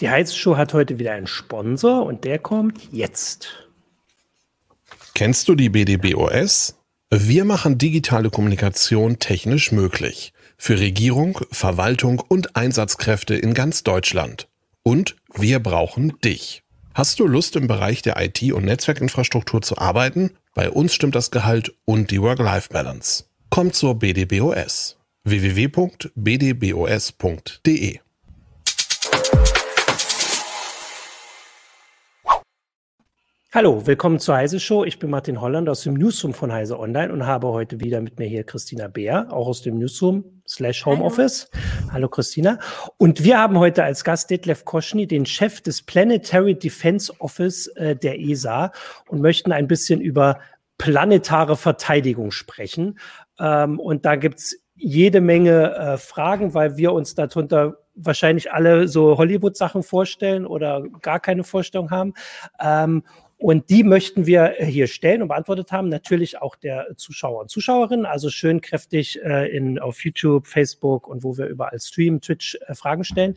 Die Heizshow hat heute wieder einen Sponsor und der kommt jetzt. Kennst du die BDBOS? Wir machen digitale Kommunikation technisch möglich. Für Regierung, Verwaltung und Einsatzkräfte in ganz Deutschland. Und wir brauchen dich. Hast du Lust im Bereich der IT- und Netzwerkinfrastruktur zu arbeiten? Bei uns stimmt das Gehalt und die Work-Life-Balance. Komm zur BDBOS. www.bdbos.de Hallo, willkommen zur Heise Show. Ich bin Martin Holland aus dem Newsroom von Heise Online und habe heute wieder mit mir hier Christina Beer, auch aus dem Newsroom slash Homeoffice. Hallo. Hallo Christina. Und wir haben heute als Gast Detlef Koschny, den Chef des Planetary Defense Office äh, der ESA und möchten ein bisschen über planetare Verteidigung sprechen. Ähm, und da gibt's jede Menge äh, Fragen, weil wir uns darunter wahrscheinlich alle so Hollywood-Sachen vorstellen oder gar keine Vorstellung haben. Ähm, und die möchten wir hier stellen und beantwortet haben. Natürlich auch der Zuschauer und Zuschauerinnen. Also schön kräftig äh, in, auf YouTube, Facebook und wo wir überall streamen, Twitch äh, Fragen stellen.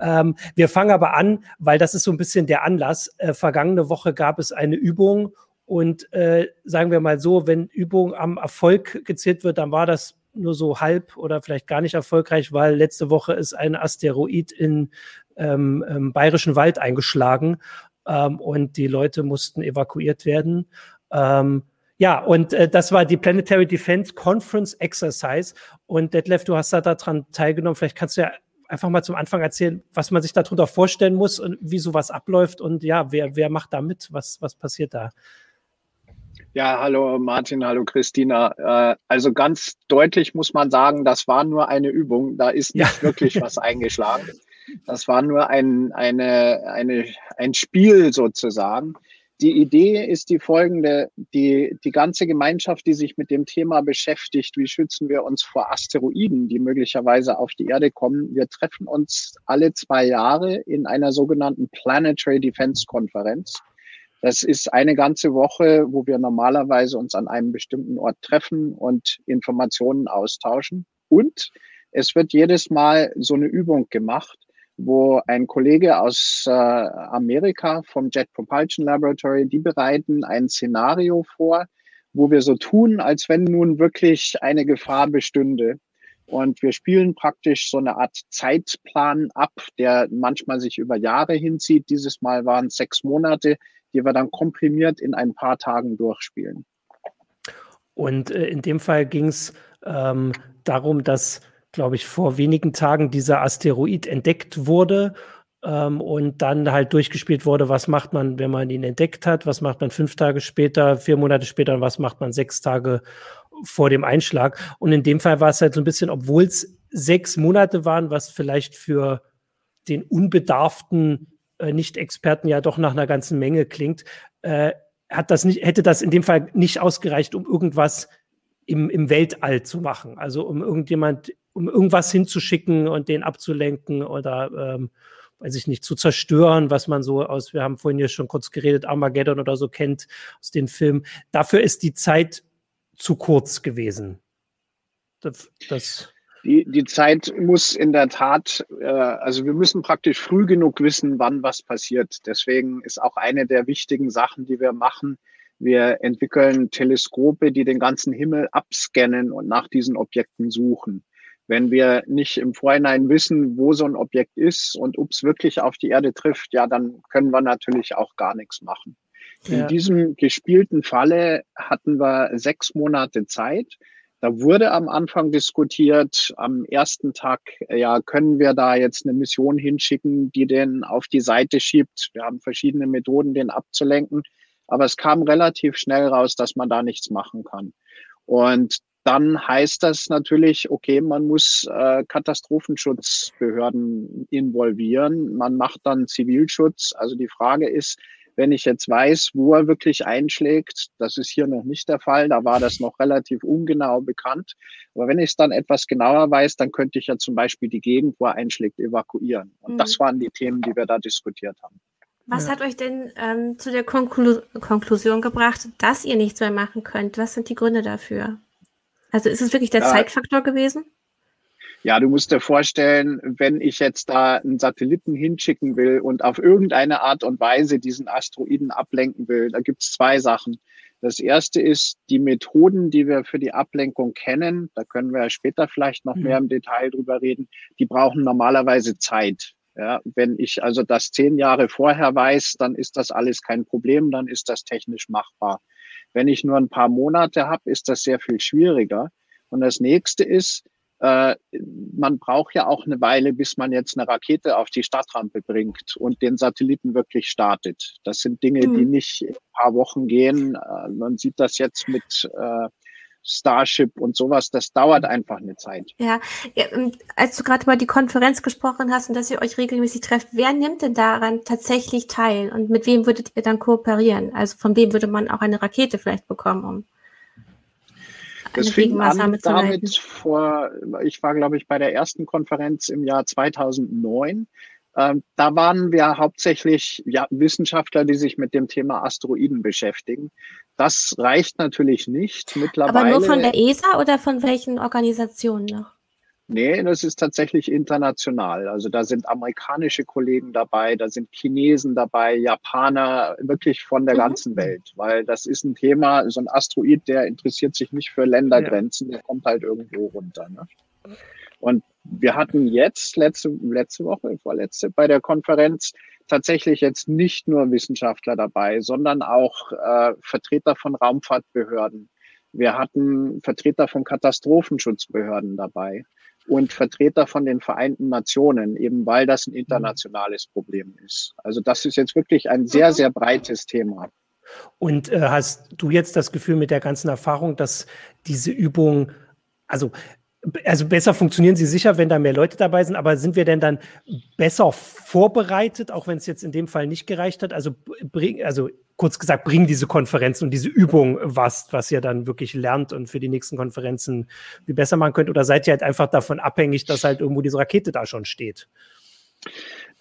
Ähm, wir fangen aber an, weil das ist so ein bisschen der Anlass. Äh, vergangene Woche gab es eine Übung und äh, sagen wir mal so, wenn Übung am Erfolg gezählt wird, dann war das nur so halb oder vielleicht gar nicht erfolgreich, weil letzte Woche ist ein Asteroid in ähm, bayerischen Wald eingeschlagen ähm, und die Leute mussten evakuiert werden. Ähm, ja, und äh, das war die Planetary Defense Conference Exercise. Und Detlef, du hast da daran teilgenommen. Vielleicht kannst du ja einfach mal zum Anfang erzählen, was man sich darunter vorstellen muss und wie sowas abläuft. Und ja, wer, wer macht da mit? Was, was passiert da? Ja, hallo Martin, hallo Christina. Äh, also ganz deutlich muss man sagen, das war nur eine Übung. Da ist nicht ja. wirklich was eingeschlagen. Das war nur ein, eine, eine, ein Spiel sozusagen. Die Idee ist die folgende, die, die ganze Gemeinschaft, die sich mit dem Thema beschäftigt, wie schützen wir uns vor Asteroiden, die möglicherweise auf die Erde kommen. Wir treffen uns alle zwei Jahre in einer sogenannten Planetary Defense Konferenz. Das ist eine ganze Woche, wo wir normalerweise uns an einem bestimmten Ort treffen und Informationen austauschen. Und es wird jedes Mal so eine Übung gemacht, wo ein Kollege aus äh, Amerika vom Jet Propulsion Laboratory, die bereiten ein Szenario vor, wo wir so tun, als wenn nun wirklich eine Gefahr bestünde. Und wir spielen praktisch so eine Art Zeitplan ab, der manchmal sich über Jahre hinzieht. Dieses Mal waren es sechs Monate, die wir dann komprimiert in ein paar Tagen durchspielen. Und äh, in dem Fall ging es ähm, darum, dass glaube ich, vor wenigen Tagen dieser Asteroid entdeckt wurde ähm, und dann halt durchgespielt wurde, was macht man, wenn man ihn entdeckt hat, was macht man fünf Tage später, vier Monate später und was macht man sechs Tage vor dem Einschlag. Und in dem Fall war es halt so ein bisschen, obwohl es sechs Monate waren, was vielleicht für den unbedarften äh, Nicht-Experten ja doch nach einer ganzen Menge klingt, äh, hat das nicht, hätte das in dem Fall nicht ausgereicht, um irgendwas im, im Weltall zu machen. Also um irgendjemand um irgendwas hinzuschicken und den abzulenken oder ähm, weiß ich nicht, zu zerstören, was man so aus, wir haben vorhin ja schon kurz geredet, Armageddon oder so kennt aus den Filmen. Dafür ist die Zeit zu kurz gewesen. Das, das die, die Zeit muss in der Tat, äh, also wir müssen praktisch früh genug wissen, wann was passiert. Deswegen ist auch eine der wichtigen Sachen, die wir machen, wir entwickeln Teleskope, die den ganzen Himmel abscannen und nach diesen Objekten suchen. Wenn wir nicht im Vorhinein wissen, wo so ein Objekt ist und ob es wirklich auf die Erde trifft, ja, dann können wir natürlich auch gar nichts machen. Ja. In diesem gespielten Falle hatten wir sechs Monate Zeit. Da wurde am Anfang diskutiert, am ersten Tag, ja, können wir da jetzt eine Mission hinschicken, die den auf die Seite schiebt. Wir haben verschiedene Methoden, den abzulenken. Aber es kam relativ schnell raus, dass man da nichts machen kann. Und dann heißt das natürlich, okay, man muss äh, Katastrophenschutzbehörden involvieren. Man macht dann Zivilschutz. Also die Frage ist, wenn ich jetzt weiß, wo er wirklich einschlägt, das ist hier noch nicht der Fall, da war das noch relativ ungenau bekannt. Aber wenn ich es dann etwas genauer weiß, dann könnte ich ja zum Beispiel die Gegend, wo er einschlägt, evakuieren. Und mhm. das waren die Themen, die wir da diskutiert haben. Was ja. hat euch denn ähm, zu der Konklu Konklusion gebracht, dass ihr nichts mehr machen könnt? Was sind die Gründe dafür? Also ist es wirklich der ja. Zeitfaktor gewesen? Ja, du musst dir vorstellen, wenn ich jetzt da einen Satelliten hinschicken will und auf irgendeine Art und Weise diesen Asteroiden ablenken will, da gibt es zwei Sachen. Das erste ist die Methoden, die wir für die Ablenkung kennen. Da können wir später vielleicht noch mhm. mehr im Detail drüber reden. Die brauchen normalerweise Zeit. Ja, wenn ich also das zehn Jahre vorher weiß, dann ist das alles kein Problem, dann ist das technisch machbar. Wenn ich nur ein paar Monate habe, ist das sehr viel schwieriger. Und das nächste ist, äh, man braucht ja auch eine Weile, bis man jetzt eine Rakete auf die Startrampe bringt und den Satelliten wirklich startet. Das sind Dinge, mhm. die nicht in ein paar Wochen gehen. Äh, man sieht das jetzt mit äh, Starship und sowas, das dauert einfach eine Zeit. Ja, ja als du gerade über die Konferenz gesprochen hast und dass ihr euch regelmäßig trefft, wer nimmt denn daran tatsächlich teil und mit wem würdet ihr dann kooperieren? Also von wem würde man auch eine Rakete vielleicht bekommen, um das fing an damit vor, ich war, glaube ich, bei der ersten Konferenz im Jahr 2009. Ähm, da waren wir hauptsächlich ja, Wissenschaftler, die sich mit dem Thema Asteroiden beschäftigen. Das reicht natürlich nicht. Mittlerweile, Aber nur von der ESA oder von welchen Organisationen noch? Nee, das ist tatsächlich international. Also da sind amerikanische Kollegen dabei, da sind Chinesen dabei, Japaner, wirklich von der mhm. ganzen Welt. Weil das ist ein Thema, so ein Asteroid, der interessiert sich nicht für Ländergrenzen, ja. der kommt halt irgendwo runter. Ne? Und wir hatten jetzt letzte, letzte Woche, vorletzte, bei der Konferenz tatsächlich jetzt nicht nur Wissenschaftler dabei, sondern auch äh, Vertreter von Raumfahrtbehörden. Wir hatten Vertreter von Katastrophenschutzbehörden dabei und Vertreter von den Vereinten Nationen, eben weil das ein internationales Problem ist. Also das ist jetzt wirklich ein sehr, mhm. sehr breites Thema. Und äh, hast du jetzt das Gefühl mit der ganzen Erfahrung, dass diese Übung, also also besser funktionieren sie sicher, wenn da mehr Leute dabei sind, aber sind wir denn dann besser vorbereitet, auch wenn es jetzt in dem Fall nicht gereicht hat? Also, bring, also kurz gesagt, bringen diese Konferenzen und diese Übung was, was ihr dann wirklich lernt und für die nächsten Konferenzen wie besser machen könnt? Oder seid ihr halt einfach davon abhängig, dass halt irgendwo diese Rakete da schon steht?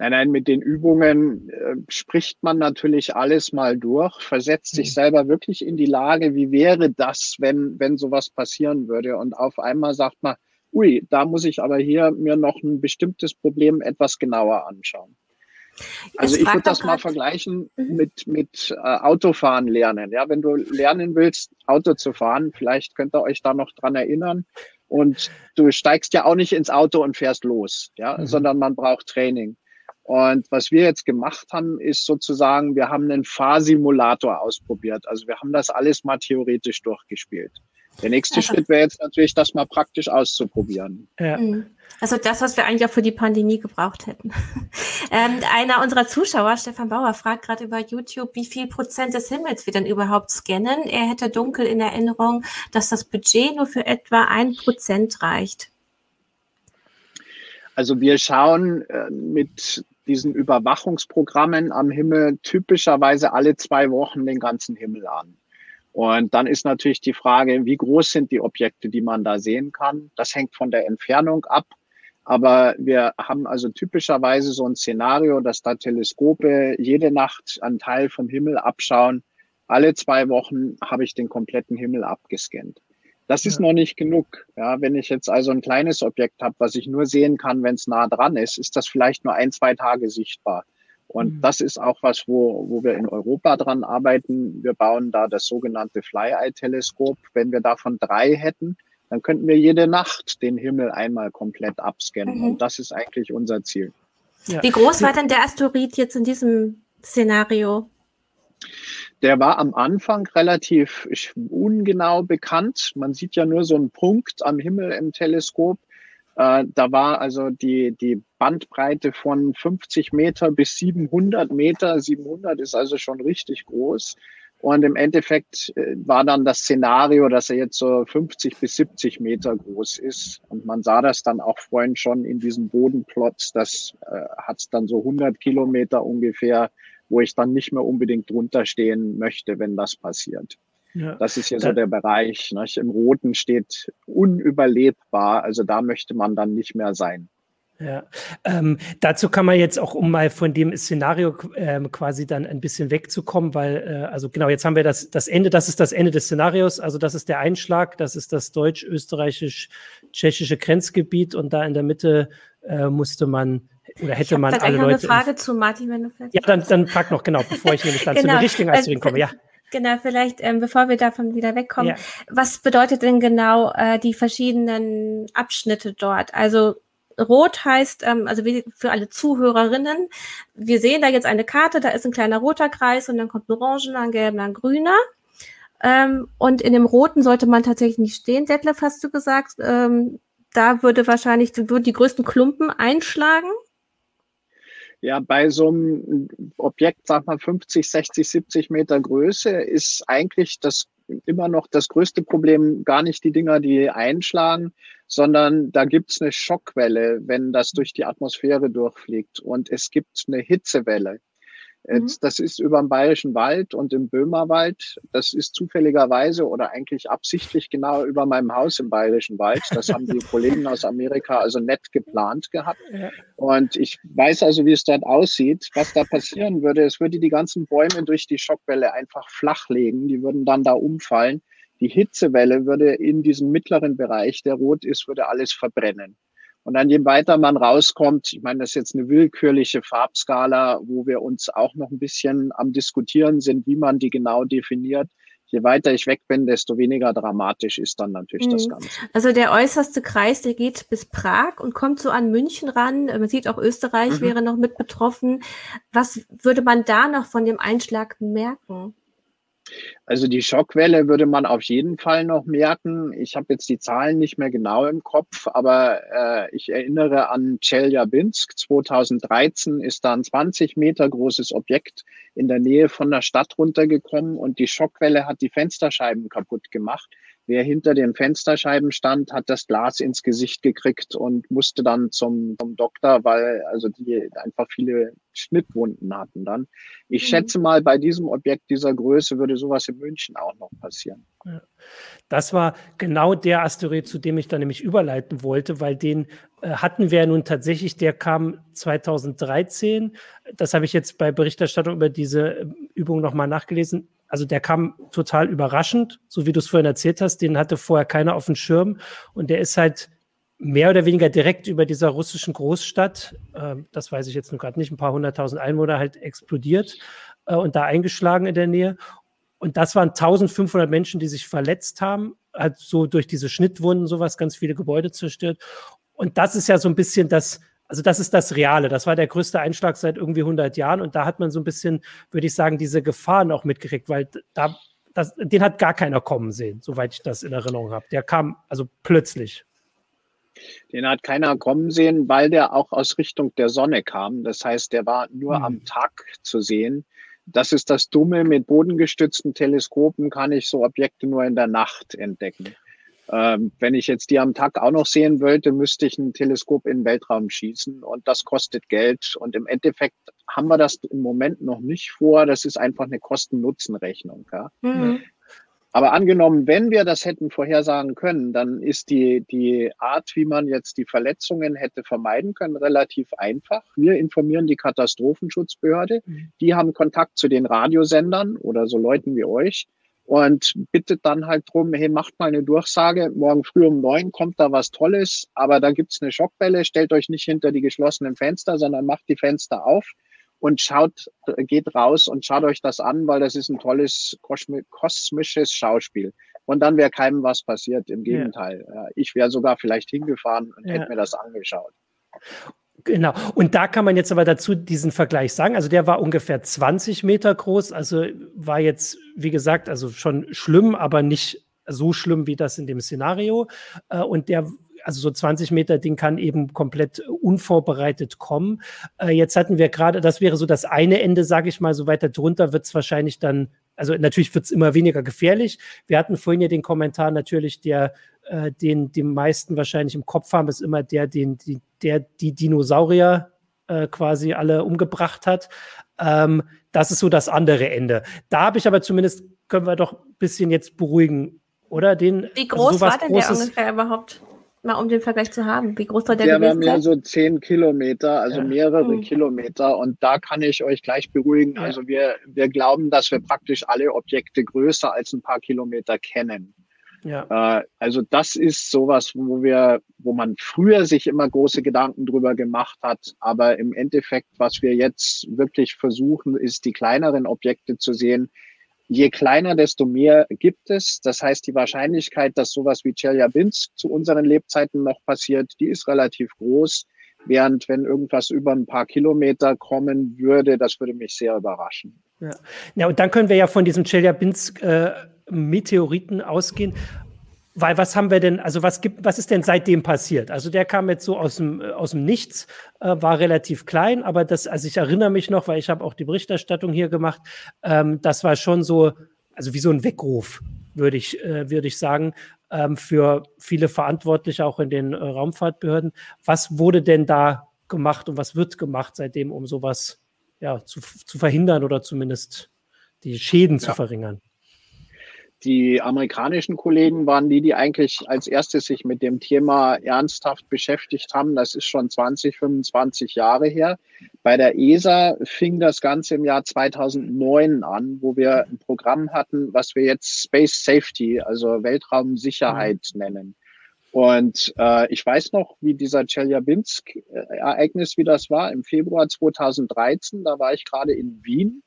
Nein, nein, mit den Übungen äh, spricht man natürlich alles mal durch, versetzt sich mhm. selber wirklich in die Lage, wie wäre das, wenn, wenn sowas passieren würde. Und auf einmal sagt man, ui, da muss ich aber hier mir noch ein bestimmtes Problem etwas genauer anschauen. Also ich würde das mal vergleichen mhm. mit, mit äh, Autofahren lernen. Ja, wenn du lernen willst, Auto zu fahren, vielleicht könnt ihr euch da noch dran erinnern. Und du steigst ja auch nicht ins Auto und fährst los, ja, mhm. sondern man braucht Training. Und was wir jetzt gemacht haben, ist sozusagen, wir haben einen Fahrsimulator ausprobiert. Also wir haben das alles mal theoretisch durchgespielt. Der nächste also, Schritt wäre jetzt natürlich, das mal praktisch auszuprobieren. Ja. Mhm. Also das, was wir eigentlich auch für die Pandemie gebraucht hätten. ähm, einer unserer Zuschauer, Stefan Bauer, fragt gerade über YouTube, wie viel Prozent des Himmels wir denn überhaupt scannen. Er hätte dunkel in Erinnerung, dass das Budget nur für etwa ein Prozent reicht. Also wir schauen äh, mit diesen Überwachungsprogrammen am Himmel typischerweise alle zwei Wochen den ganzen Himmel an. Und dann ist natürlich die Frage, wie groß sind die Objekte, die man da sehen kann. Das hängt von der Entfernung ab. Aber wir haben also typischerweise so ein Szenario, dass da Teleskope jede Nacht einen Teil vom Himmel abschauen. Alle zwei Wochen habe ich den kompletten Himmel abgescannt. Das ist ja. noch nicht genug. Ja, wenn ich jetzt also ein kleines Objekt habe, was ich nur sehen kann, wenn es nah dran ist, ist das vielleicht nur ein, zwei Tage sichtbar. Und mhm. das ist auch was, wo, wo wir in Europa dran arbeiten. Wir bauen da das sogenannte Fly-Eye-Teleskop. Wenn wir davon drei hätten, dann könnten wir jede Nacht den Himmel einmal komplett abscannen. Mhm. Und das ist eigentlich unser Ziel. Ja. Wie groß war denn der Asteroid jetzt in diesem Szenario? Der war am Anfang relativ ungenau bekannt. Man sieht ja nur so einen Punkt am Himmel im Teleskop. Äh, da war also die, die Bandbreite von 50 Meter bis 700 Meter. 700 ist also schon richtig groß. Und im Endeffekt äh, war dann das Szenario, dass er jetzt so 50 bis 70 Meter groß ist. Und man sah das dann auch vorhin schon in diesem Bodenplots. Das äh, hat dann so 100 Kilometer ungefähr wo ich dann nicht mehr unbedingt drunter stehen möchte, wenn das passiert. Ja. Das ist ja so der Bereich. Nicht? Im Roten steht unüberlebbar, also da möchte man dann nicht mehr sein. Ja, ähm, dazu kann man jetzt auch, um mal von dem Szenario ähm, quasi dann ein bisschen wegzukommen, weil, äh, also genau, jetzt haben wir das, das Ende, das ist das Ende des Szenarios, also das ist der Einschlag, das ist das deutsch-österreichisch tschechische Grenzgebiet und da in der Mitte äh, musste man oder hätte man alle Leute. Ich habe eine Frage zu Martin, wenn du vielleicht. Ja, dann, dann frag noch genau, bevor ich nämlich dann genau. zu den richtigen Ausdrücken komme. Ja. Genau, vielleicht, ähm, bevor wir davon wieder wegkommen, ja. was bedeutet denn genau äh, die verschiedenen Abschnitte dort? Also Rot heißt, ähm, also für alle Zuhörerinnen, wir sehen da jetzt eine Karte, da ist ein kleiner roter Kreis und dann kommt ein orangener, ein gelber, ein grüner. Ähm, und in dem roten sollte man tatsächlich nicht stehen, Detlef, hast du gesagt. Ähm, da würde wahrscheinlich würde die größten Klumpen einschlagen. Ja, bei so einem Objekt, sag mal 50, 60, 70 Meter Größe ist eigentlich das immer noch das größte Problem gar nicht die Dinger, die einschlagen, sondern da gibt's eine Schockwelle, wenn das durch die Atmosphäre durchfliegt. Und es gibt eine Hitzewelle. Mhm. Das ist über dem Bayerischen Wald und im Böhmerwald. Das ist zufälligerweise oder eigentlich absichtlich genau über meinem Haus im Bayerischen Wald. Das haben die Kollegen aus Amerika also nett geplant gehabt. Und ich weiß also, wie es dort aussieht. Was da passieren würde, es würde die ganzen Bäume durch die Schockwelle einfach flachlegen. Die würden dann da umfallen. Die Hitzewelle würde in diesem mittleren Bereich, der rot ist, würde alles verbrennen. Und dann je weiter man rauskommt, ich meine, das ist jetzt eine willkürliche Farbskala, wo wir uns auch noch ein bisschen am Diskutieren sind, wie man die genau definiert. Je weiter ich weg bin, desto weniger dramatisch ist dann natürlich mhm. das Ganze. Also der äußerste Kreis, der geht bis Prag und kommt so an München ran. Man sieht auch Österreich mhm. wäre noch mit betroffen. Was würde man da noch von dem Einschlag merken? Also die Schockwelle würde man auf jeden Fall noch merken. Ich habe jetzt die Zahlen nicht mehr genau im Kopf, aber äh, ich erinnere an Chelyabinsk. 2013 ist da ein 20 Meter großes Objekt in der Nähe von der Stadt runtergekommen und die Schockwelle hat die Fensterscheiben kaputt gemacht. Wer hinter den Fensterscheiben stand, hat das Glas ins Gesicht gekriegt und musste dann zum, zum Doktor, weil also die einfach viele Schnittwunden hatten dann. Ich mhm. schätze mal, bei diesem Objekt dieser Größe würde sowas in München auch noch passieren. Das war genau der Asteroid, zu dem ich dann nämlich überleiten wollte, weil den äh, hatten wir ja nun tatsächlich, der kam 2013. Das habe ich jetzt bei Berichterstattung über diese äh, Übung nochmal nachgelesen also der kam total überraschend, so wie du es vorhin erzählt hast. Den hatte vorher keiner auf dem Schirm und der ist halt mehr oder weniger direkt über dieser russischen Großstadt, äh, das weiß ich jetzt nur gerade nicht, ein paar hunderttausend Einwohner halt explodiert äh, und da eingeschlagen in der Nähe. Und das waren 1500 Menschen, die sich verletzt haben, halt so durch diese Schnittwunden, sowas, ganz viele Gebäude zerstört. Und das ist ja so ein bisschen das, also das ist das Reale. Das war der größte Einschlag seit irgendwie 100 Jahren und da hat man so ein bisschen, würde ich sagen, diese Gefahren auch mitgekriegt, weil da, das, den hat gar keiner kommen sehen, soweit ich das in Erinnerung habe. Der kam also plötzlich. Den hat keiner kommen sehen, weil der auch aus Richtung der Sonne kam. Das heißt, der war nur hm. am Tag zu sehen. Das ist das Dumme. Mit bodengestützten Teleskopen kann ich so Objekte nur in der Nacht entdecken. Ähm, wenn ich jetzt die am Tag auch noch sehen wollte, müsste ich ein Teleskop in den Weltraum schießen und das kostet Geld. Und im Endeffekt haben wir das im Moment noch nicht vor. Das ist einfach eine Kosten-Nutzen-Rechnung. Ja? Mhm. Aber angenommen, wenn wir das hätten vorhersagen können, dann ist die, die Art, wie man jetzt die Verletzungen hätte vermeiden können, relativ einfach. Wir informieren die Katastrophenschutzbehörde. Mhm. Die haben Kontakt zu den Radiosendern oder so Leuten wie euch und bittet dann halt drum, hey, macht mal eine Durchsage, morgen früh um neun kommt da was Tolles, aber da gibt's eine Schockwelle, stellt euch nicht hinter die geschlossenen Fenster, sondern macht die Fenster auf und schaut, geht raus und schaut euch das an, weil das ist ein tolles kosmisches Schauspiel. Und dann wäre keinem was passiert, im Gegenteil. Ja. Ich wäre sogar vielleicht hingefahren und ja. hätte mir das angeschaut. Genau. Und da kann man jetzt aber dazu diesen Vergleich sagen. Also der war ungefähr 20 Meter groß. Also war jetzt, wie gesagt, also schon schlimm, aber nicht so schlimm wie das in dem Szenario. Äh, und der also so 20 Meter Ding kann eben komplett unvorbereitet kommen. Äh, jetzt hatten wir gerade, das wäre so das eine Ende, sage ich mal, so weiter drunter wird es wahrscheinlich dann, also natürlich wird es immer weniger gefährlich. Wir hatten vorhin ja den Kommentar natürlich, der äh, den die meisten wahrscheinlich im Kopf haben, ist immer der, den die, der die Dinosaurier äh, quasi alle umgebracht hat. Ähm, das ist so das andere Ende. Da habe ich aber zumindest, können wir doch ein bisschen jetzt beruhigen, oder? Den, Wie also groß also war denn Großes, der ungefähr überhaupt? Mal um den Vergleich zu haben. Wie groß war der, der gewesen? War mehr so zehn Kilometer, also ja. mehrere mhm. Kilometer. Und da kann ich euch gleich beruhigen. Ja. Also wir, wir glauben, dass wir praktisch alle Objekte größer als ein paar Kilometer kennen. Ja. Äh, also das ist sowas, wo wir, wo man früher sich immer große Gedanken drüber gemacht hat, aber im Endeffekt, was wir jetzt wirklich versuchen, ist die kleineren Objekte zu sehen. Je kleiner, desto mehr gibt es. Das heißt, die Wahrscheinlichkeit, dass sowas wie Chelyabinsk zu unseren Lebzeiten noch passiert, die ist relativ groß. Während wenn irgendwas über ein paar Kilometer kommen würde, das würde mich sehr überraschen. Ja, ja und dann können wir ja von diesem Chelyabinsk äh, Meteoriten ausgehen. Weil was haben wir denn, also was gibt, was ist denn seitdem passiert? Also der kam jetzt so aus dem, äh, aus dem Nichts, äh, war relativ klein, aber das, also ich erinnere mich noch, weil ich habe auch die Berichterstattung hier gemacht, ähm, das war schon so, also wie so ein Weckruf, würde ich, äh, würde ich sagen, ähm, für viele Verantwortliche auch in den äh, Raumfahrtbehörden. Was wurde denn da gemacht und was wird gemacht seitdem, um sowas ja, zu, zu verhindern oder zumindest die Schäden ja. zu verringern? Die amerikanischen Kollegen waren die, die eigentlich als erstes sich mit dem Thema ernsthaft beschäftigt haben. Das ist schon 20, 25 Jahre her. Bei der ESA fing das Ganze im Jahr 2009 an, wo wir ein Programm hatten, was wir jetzt Space Safety, also Weltraumsicherheit mhm. nennen. Und äh, ich weiß noch, wie dieser Chelyabinsk-Ereignis, wie das war, im Februar 2013, da war ich gerade in Wien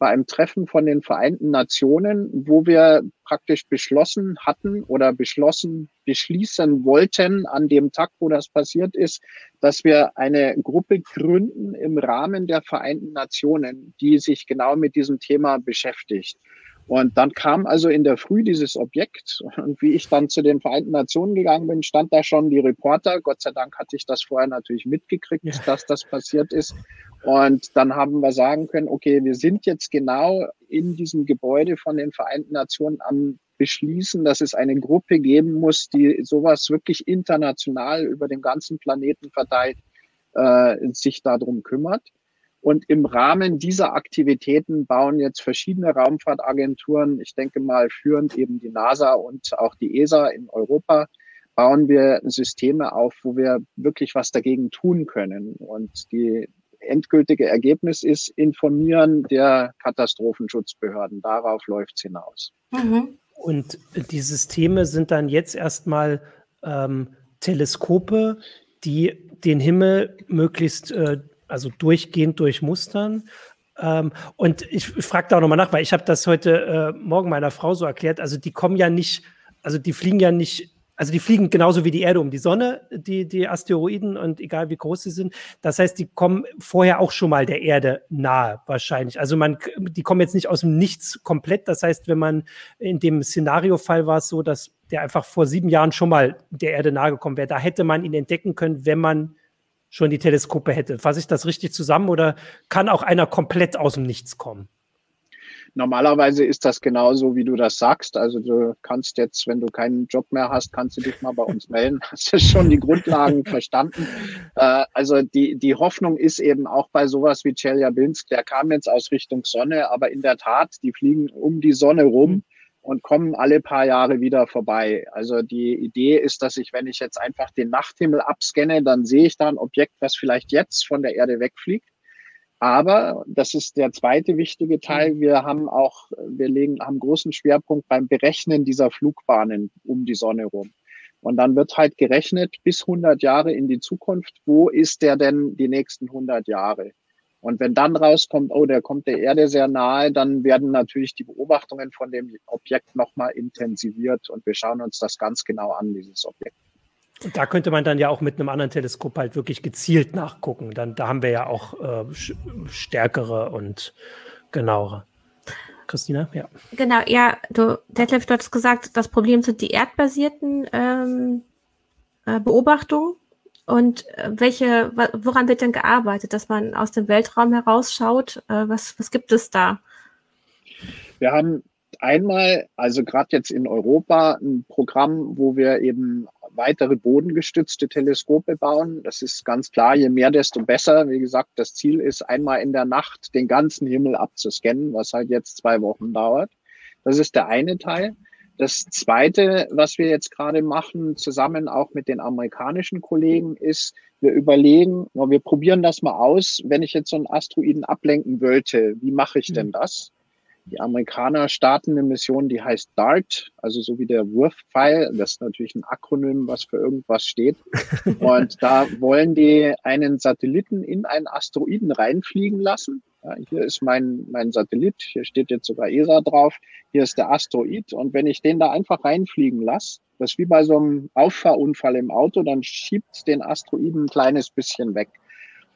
bei einem Treffen von den Vereinten Nationen, wo wir praktisch beschlossen hatten oder beschlossen, beschließen wollten an dem Tag, wo das passiert ist, dass wir eine Gruppe gründen im Rahmen der Vereinten Nationen, die sich genau mit diesem Thema beschäftigt. Und dann kam also in der Früh dieses Objekt und wie ich dann zu den Vereinten Nationen gegangen bin, stand da schon die Reporter. Gott sei Dank hatte ich das vorher natürlich mitgekriegt, ja. dass das passiert ist. Und dann haben wir sagen können, okay, wir sind jetzt genau in diesem Gebäude von den Vereinten Nationen am beschließen, dass es eine Gruppe geben muss, die sowas wirklich international über den ganzen Planeten verteilt äh, sich darum kümmert. Und im Rahmen dieser Aktivitäten bauen jetzt verschiedene Raumfahrtagenturen, ich denke mal führend eben die NASA und auch die ESA in Europa, bauen wir Systeme auf, wo wir wirklich was dagegen tun können. Und die endgültige Ergebnis ist Informieren der Katastrophenschutzbehörden. Darauf läuft es hinaus. Mhm. Und die Systeme sind dann jetzt erstmal ähm, Teleskope, die den Himmel möglichst äh, also durchgehend durchmustern. Ähm, und ich, frage da auch nochmal nach, weil ich habe das heute äh, Morgen meiner Frau so erklärt. Also die kommen ja nicht, also die fliegen ja nicht also die fliegen genauso wie die Erde um die Sonne, die, die Asteroiden und egal wie groß sie sind. Das heißt, die kommen vorher auch schon mal der Erde nahe, wahrscheinlich. Also man, die kommen jetzt nicht aus dem Nichts komplett. Das heißt, wenn man in dem Szenario-Fall war es so, dass der einfach vor sieben Jahren schon mal der Erde nahe gekommen wäre. Da hätte man ihn entdecken können, wenn man schon die Teleskope hätte. Fasse ich das richtig zusammen oder kann auch einer komplett aus dem Nichts kommen? Normalerweise ist das genauso, wie du das sagst. Also du kannst jetzt, wenn du keinen Job mehr hast, kannst du dich mal bei uns melden. Hast du schon die Grundlagen verstanden? Äh, also die, die Hoffnung ist eben auch bei sowas wie Chelyabinsk, der kam jetzt aus Richtung Sonne, aber in der Tat, die fliegen um die Sonne rum und kommen alle paar Jahre wieder vorbei. Also die Idee ist, dass ich, wenn ich jetzt einfach den Nachthimmel abscanne, dann sehe ich da ein Objekt, was vielleicht jetzt von der Erde wegfliegt aber das ist der zweite wichtige Teil. Mhm. Wir haben auch, wir legen, haben großen Schwerpunkt beim Berechnen dieser Flugbahnen um die Sonne rum. Und dann wird halt gerechnet bis 100 Jahre in die Zukunft. Wo ist der denn die nächsten 100 Jahre? Und wenn dann rauskommt, oh, der kommt der Erde sehr nahe, dann werden natürlich die Beobachtungen von dem Objekt nochmal intensiviert und wir schauen uns das ganz genau an, dieses Objekt. Und da könnte man dann ja auch mit einem anderen Teleskop halt wirklich gezielt nachgucken. Dann, da haben wir ja auch äh, stärkere und genauere. Christina, ja. Genau, ja, du, Detlef, du hast gesagt, das Problem sind die erdbasierten ähm, äh, Beobachtungen. Und äh, welche, woran wird denn gearbeitet, dass man aus dem Weltraum herausschaut? Äh, was, was gibt es da? Wir haben einmal, also gerade jetzt in Europa, ein Programm, wo wir eben weitere bodengestützte Teleskope bauen. Das ist ganz klar, je mehr, desto besser. Wie gesagt, das Ziel ist, einmal in der Nacht den ganzen Himmel abzuscannen, was halt jetzt zwei Wochen dauert. Das ist der eine Teil. Das zweite, was wir jetzt gerade machen, zusammen auch mit den amerikanischen Kollegen, ist, wir überlegen, wir probieren das mal aus, wenn ich jetzt so einen Asteroiden ablenken wollte, wie mache ich denn mhm. das? Die Amerikaner starten eine Mission, die heißt DART, also so wie der Wurfpfeil. Das ist natürlich ein Akronym, was für irgendwas steht. Und da wollen die einen Satelliten in einen Asteroiden reinfliegen lassen. Ja, hier ist mein, mein Satellit, hier steht jetzt sogar ESA drauf, hier ist der Asteroid. Und wenn ich den da einfach reinfliegen lasse, das ist wie bei so einem Auffahrunfall im Auto, dann schiebt den Asteroiden ein kleines bisschen weg.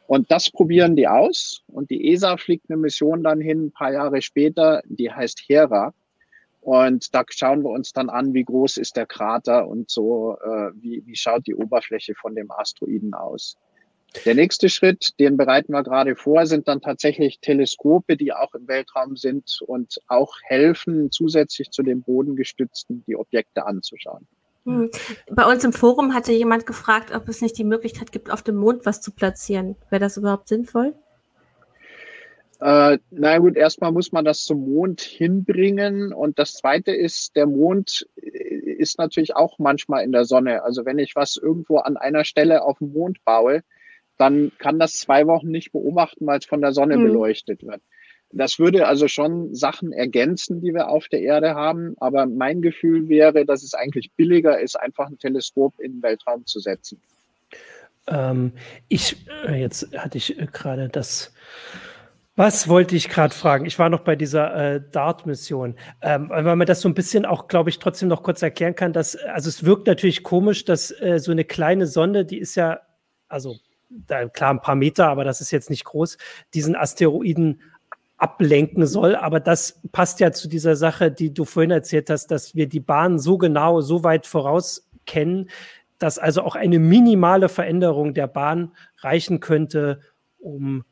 Und das probieren die aus. Und die ESA fliegt eine Mission dann hin, ein paar Jahre später, die heißt Hera. Und da schauen wir uns dann an, wie groß ist der Krater und so, äh, wie, wie schaut die Oberfläche von dem Asteroiden aus. Der nächste Schritt, den bereiten wir gerade vor, sind dann tatsächlich Teleskope, die auch im Weltraum sind und auch helfen, zusätzlich zu den bodengestützten die Objekte anzuschauen. Hm. Bei uns im Forum hatte jemand gefragt, ob es nicht die Möglichkeit gibt, auf dem Mond was zu platzieren. Wäre das überhaupt sinnvoll? Äh, na gut, erstmal muss man das zum Mond hinbringen. Und das Zweite ist, der Mond äh, ist natürlich auch manchmal in der Sonne. Also wenn ich was irgendwo an einer Stelle auf dem Mond baue, dann kann das zwei Wochen nicht beobachten, weil es von der Sonne mhm. beleuchtet wird. Das würde also schon Sachen ergänzen, die wir auf der Erde haben. Aber mein Gefühl wäre, dass es eigentlich billiger ist, einfach ein Teleskop in den Weltraum zu setzen. Ähm, ich, äh, jetzt hatte ich äh, gerade das. Was wollte ich gerade fragen? Ich war noch bei dieser äh, DART-Mission, ähm, weil man das so ein bisschen auch, glaube ich, trotzdem noch kurz erklären kann, dass, also es wirkt natürlich komisch, dass äh, so eine kleine Sonde, die ist ja, also da, klar ein paar Meter, aber das ist jetzt nicht groß, diesen Asteroiden ablenken soll. Aber das passt ja zu dieser Sache, die du vorhin erzählt hast, dass wir die Bahn so genau, so weit voraus kennen, dass also auch eine minimale Veränderung der Bahn reichen könnte, um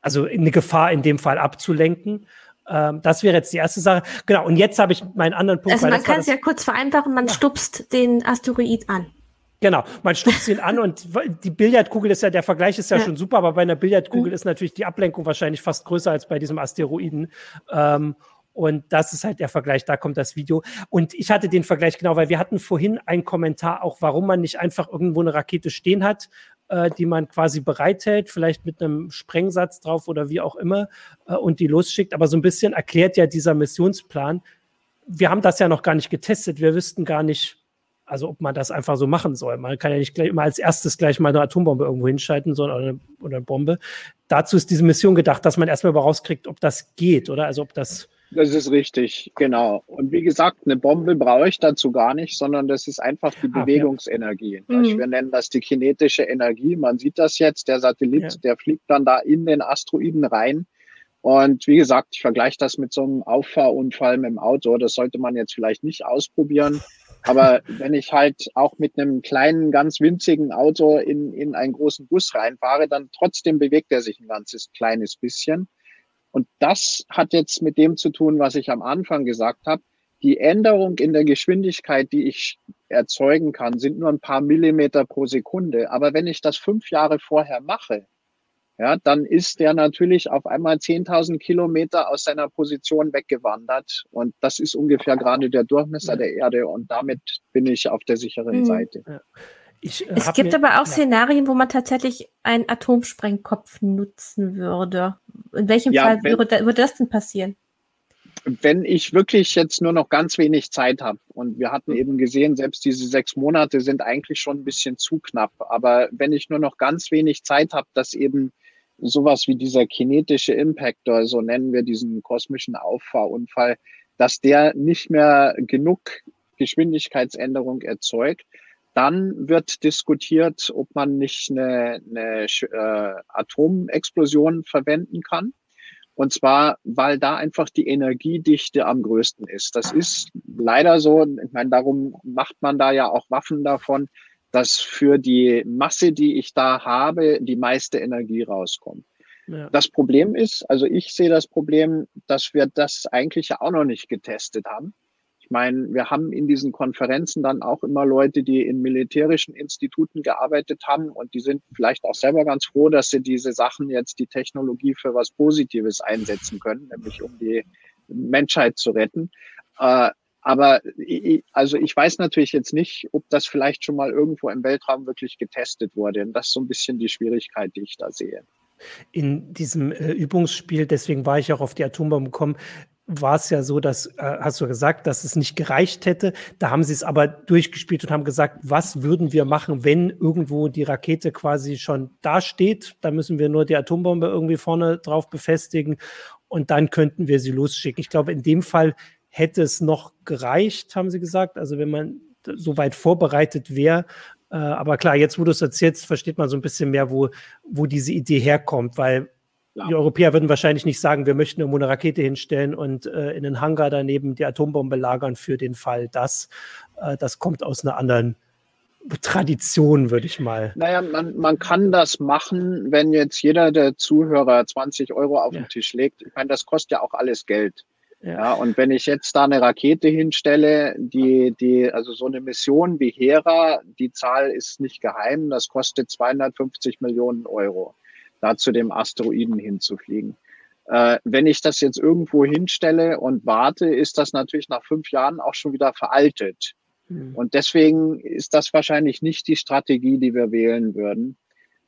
also eine Gefahr in dem Fall abzulenken. Ähm, das wäre jetzt die erste Sache. Genau, und jetzt habe ich meinen anderen Punkt. Also man kann es ja kurz vereinfachen, man ja. stupst den Asteroid an. Genau, man stupst ihn an und die Billardkugel ist ja, der Vergleich ist ja, ja. schon super, aber bei einer Billardkugel mhm. ist natürlich die Ablenkung wahrscheinlich fast größer als bei diesem Asteroiden. Ähm, und das ist halt der Vergleich, da kommt das Video. Und ich hatte den Vergleich genau, weil wir hatten vorhin einen Kommentar auch, warum man nicht einfach irgendwo eine Rakete stehen hat, äh, die man quasi bereithält, vielleicht mit einem Sprengsatz drauf oder wie auch immer, äh, und die losschickt. Aber so ein bisschen erklärt ja dieser Missionsplan. Wir haben das ja noch gar nicht getestet. Wir wüssten gar nicht, also ob man das einfach so machen soll. Man kann ja nicht gleich immer als erstes gleich mal eine Atombombe irgendwo hinschalten, sondern oder eine, oder eine Bombe. Dazu ist diese Mission gedacht, dass man erstmal rauskriegt, ob das geht, oder? Also ob das. Das ist richtig, genau. Und wie gesagt, eine Bombe brauche ich dazu gar nicht, sondern das ist einfach die ah, Bewegungsenergie. Ja. Mhm. Wir nennen das die kinetische Energie. Man sieht das jetzt, der Satellit, ja. der fliegt dann da in den Asteroiden rein. Und wie gesagt, ich vergleiche das mit so einem Auffahrunfall mit dem Auto. Das sollte man jetzt vielleicht nicht ausprobieren. Aber wenn ich halt auch mit einem kleinen, ganz winzigen Auto in, in einen großen Bus reinfahre, dann trotzdem bewegt er sich ein ganzes kleines bisschen. Und das hat jetzt mit dem zu tun, was ich am Anfang gesagt habe. Die Änderung in der Geschwindigkeit, die ich erzeugen kann, sind nur ein paar Millimeter pro Sekunde. Aber wenn ich das fünf Jahre vorher mache, ja, dann ist der natürlich auf einmal 10.000 Kilometer aus seiner Position weggewandert. Und das ist ungefähr gerade der Durchmesser der Erde. Und damit bin ich auf der sicheren mhm. Seite. Ja. Ich, äh, es gibt mir, aber auch ja. Szenarien, wo man tatsächlich einen Atomsprengkopf nutzen würde. In welchem ja, Fall wenn, würde, würde das denn passieren? Wenn ich wirklich jetzt nur noch ganz wenig Zeit habe und wir hatten eben gesehen, selbst diese sechs Monate sind eigentlich schon ein bisschen zu knapp. Aber wenn ich nur noch ganz wenig Zeit habe, dass eben sowas wie dieser kinetische Impactor, so nennen wir diesen kosmischen Auffahrunfall, dass der nicht mehr genug Geschwindigkeitsänderung erzeugt, dann wird diskutiert, ob man nicht eine, eine äh, Atomexplosion verwenden kann. Und zwar, weil da einfach die Energiedichte am größten ist. Das ist leider so. Ich meine, darum macht man da ja auch Waffen davon, dass für die Masse, die ich da habe, die meiste Energie rauskommt. Ja. Das Problem ist, also ich sehe das Problem, dass wir das eigentlich ja auch noch nicht getestet haben. Ich meine, wir haben in diesen Konferenzen dann auch immer Leute, die in militärischen Instituten gearbeitet haben und die sind vielleicht auch selber ganz froh, dass sie diese Sachen jetzt, die Technologie für was Positives einsetzen können, nämlich um die Menschheit zu retten. Aber also ich weiß natürlich jetzt nicht, ob das vielleicht schon mal irgendwo im Weltraum wirklich getestet wurde. Und das ist so ein bisschen die Schwierigkeit, die ich da sehe. In diesem äh, Übungsspiel, deswegen war ich auch auf die Atombombe gekommen, war es ja so, dass, äh, hast du gesagt, dass es nicht gereicht hätte. Da haben sie es aber durchgespielt und haben gesagt, was würden wir machen, wenn irgendwo die Rakete quasi schon da steht? Da müssen wir nur die Atombombe irgendwie vorne drauf befestigen und dann könnten wir sie losschicken. Ich glaube, in dem Fall hätte es noch gereicht, haben sie gesagt. Also wenn man so weit vorbereitet wäre. Äh, aber klar, jetzt, wo du es erzählst, versteht man so ein bisschen mehr, wo, wo diese Idee herkommt, weil ja. Die Europäer würden wahrscheinlich nicht sagen, wir möchten irgendwo eine Rakete hinstellen und äh, in den Hangar daneben die Atombombe lagern für den Fall, dass äh, das kommt aus einer anderen Tradition, würde ich mal. Naja, man, man kann das machen, wenn jetzt jeder der Zuhörer 20 Euro auf ja. den Tisch legt. Ich meine, das kostet ja auch alles Geld. Ja. und wenn ich jetzt da eine Rakete hinstelle, die, die, also so eine Mission wie Hera, die Zahl ist nicht geheim, das kostet 250 Millionen Euro da zu dem Asteroiden hinzufliegen. Äh, wenn ich das jetzt irgendwo hinstelle und warte, ist das natürlich nach fünf Jahren auch schon wieder veraltet. Mhm. Und deswegen ist das wahrscheinlich nicht die Strategie, die wir wählen würden.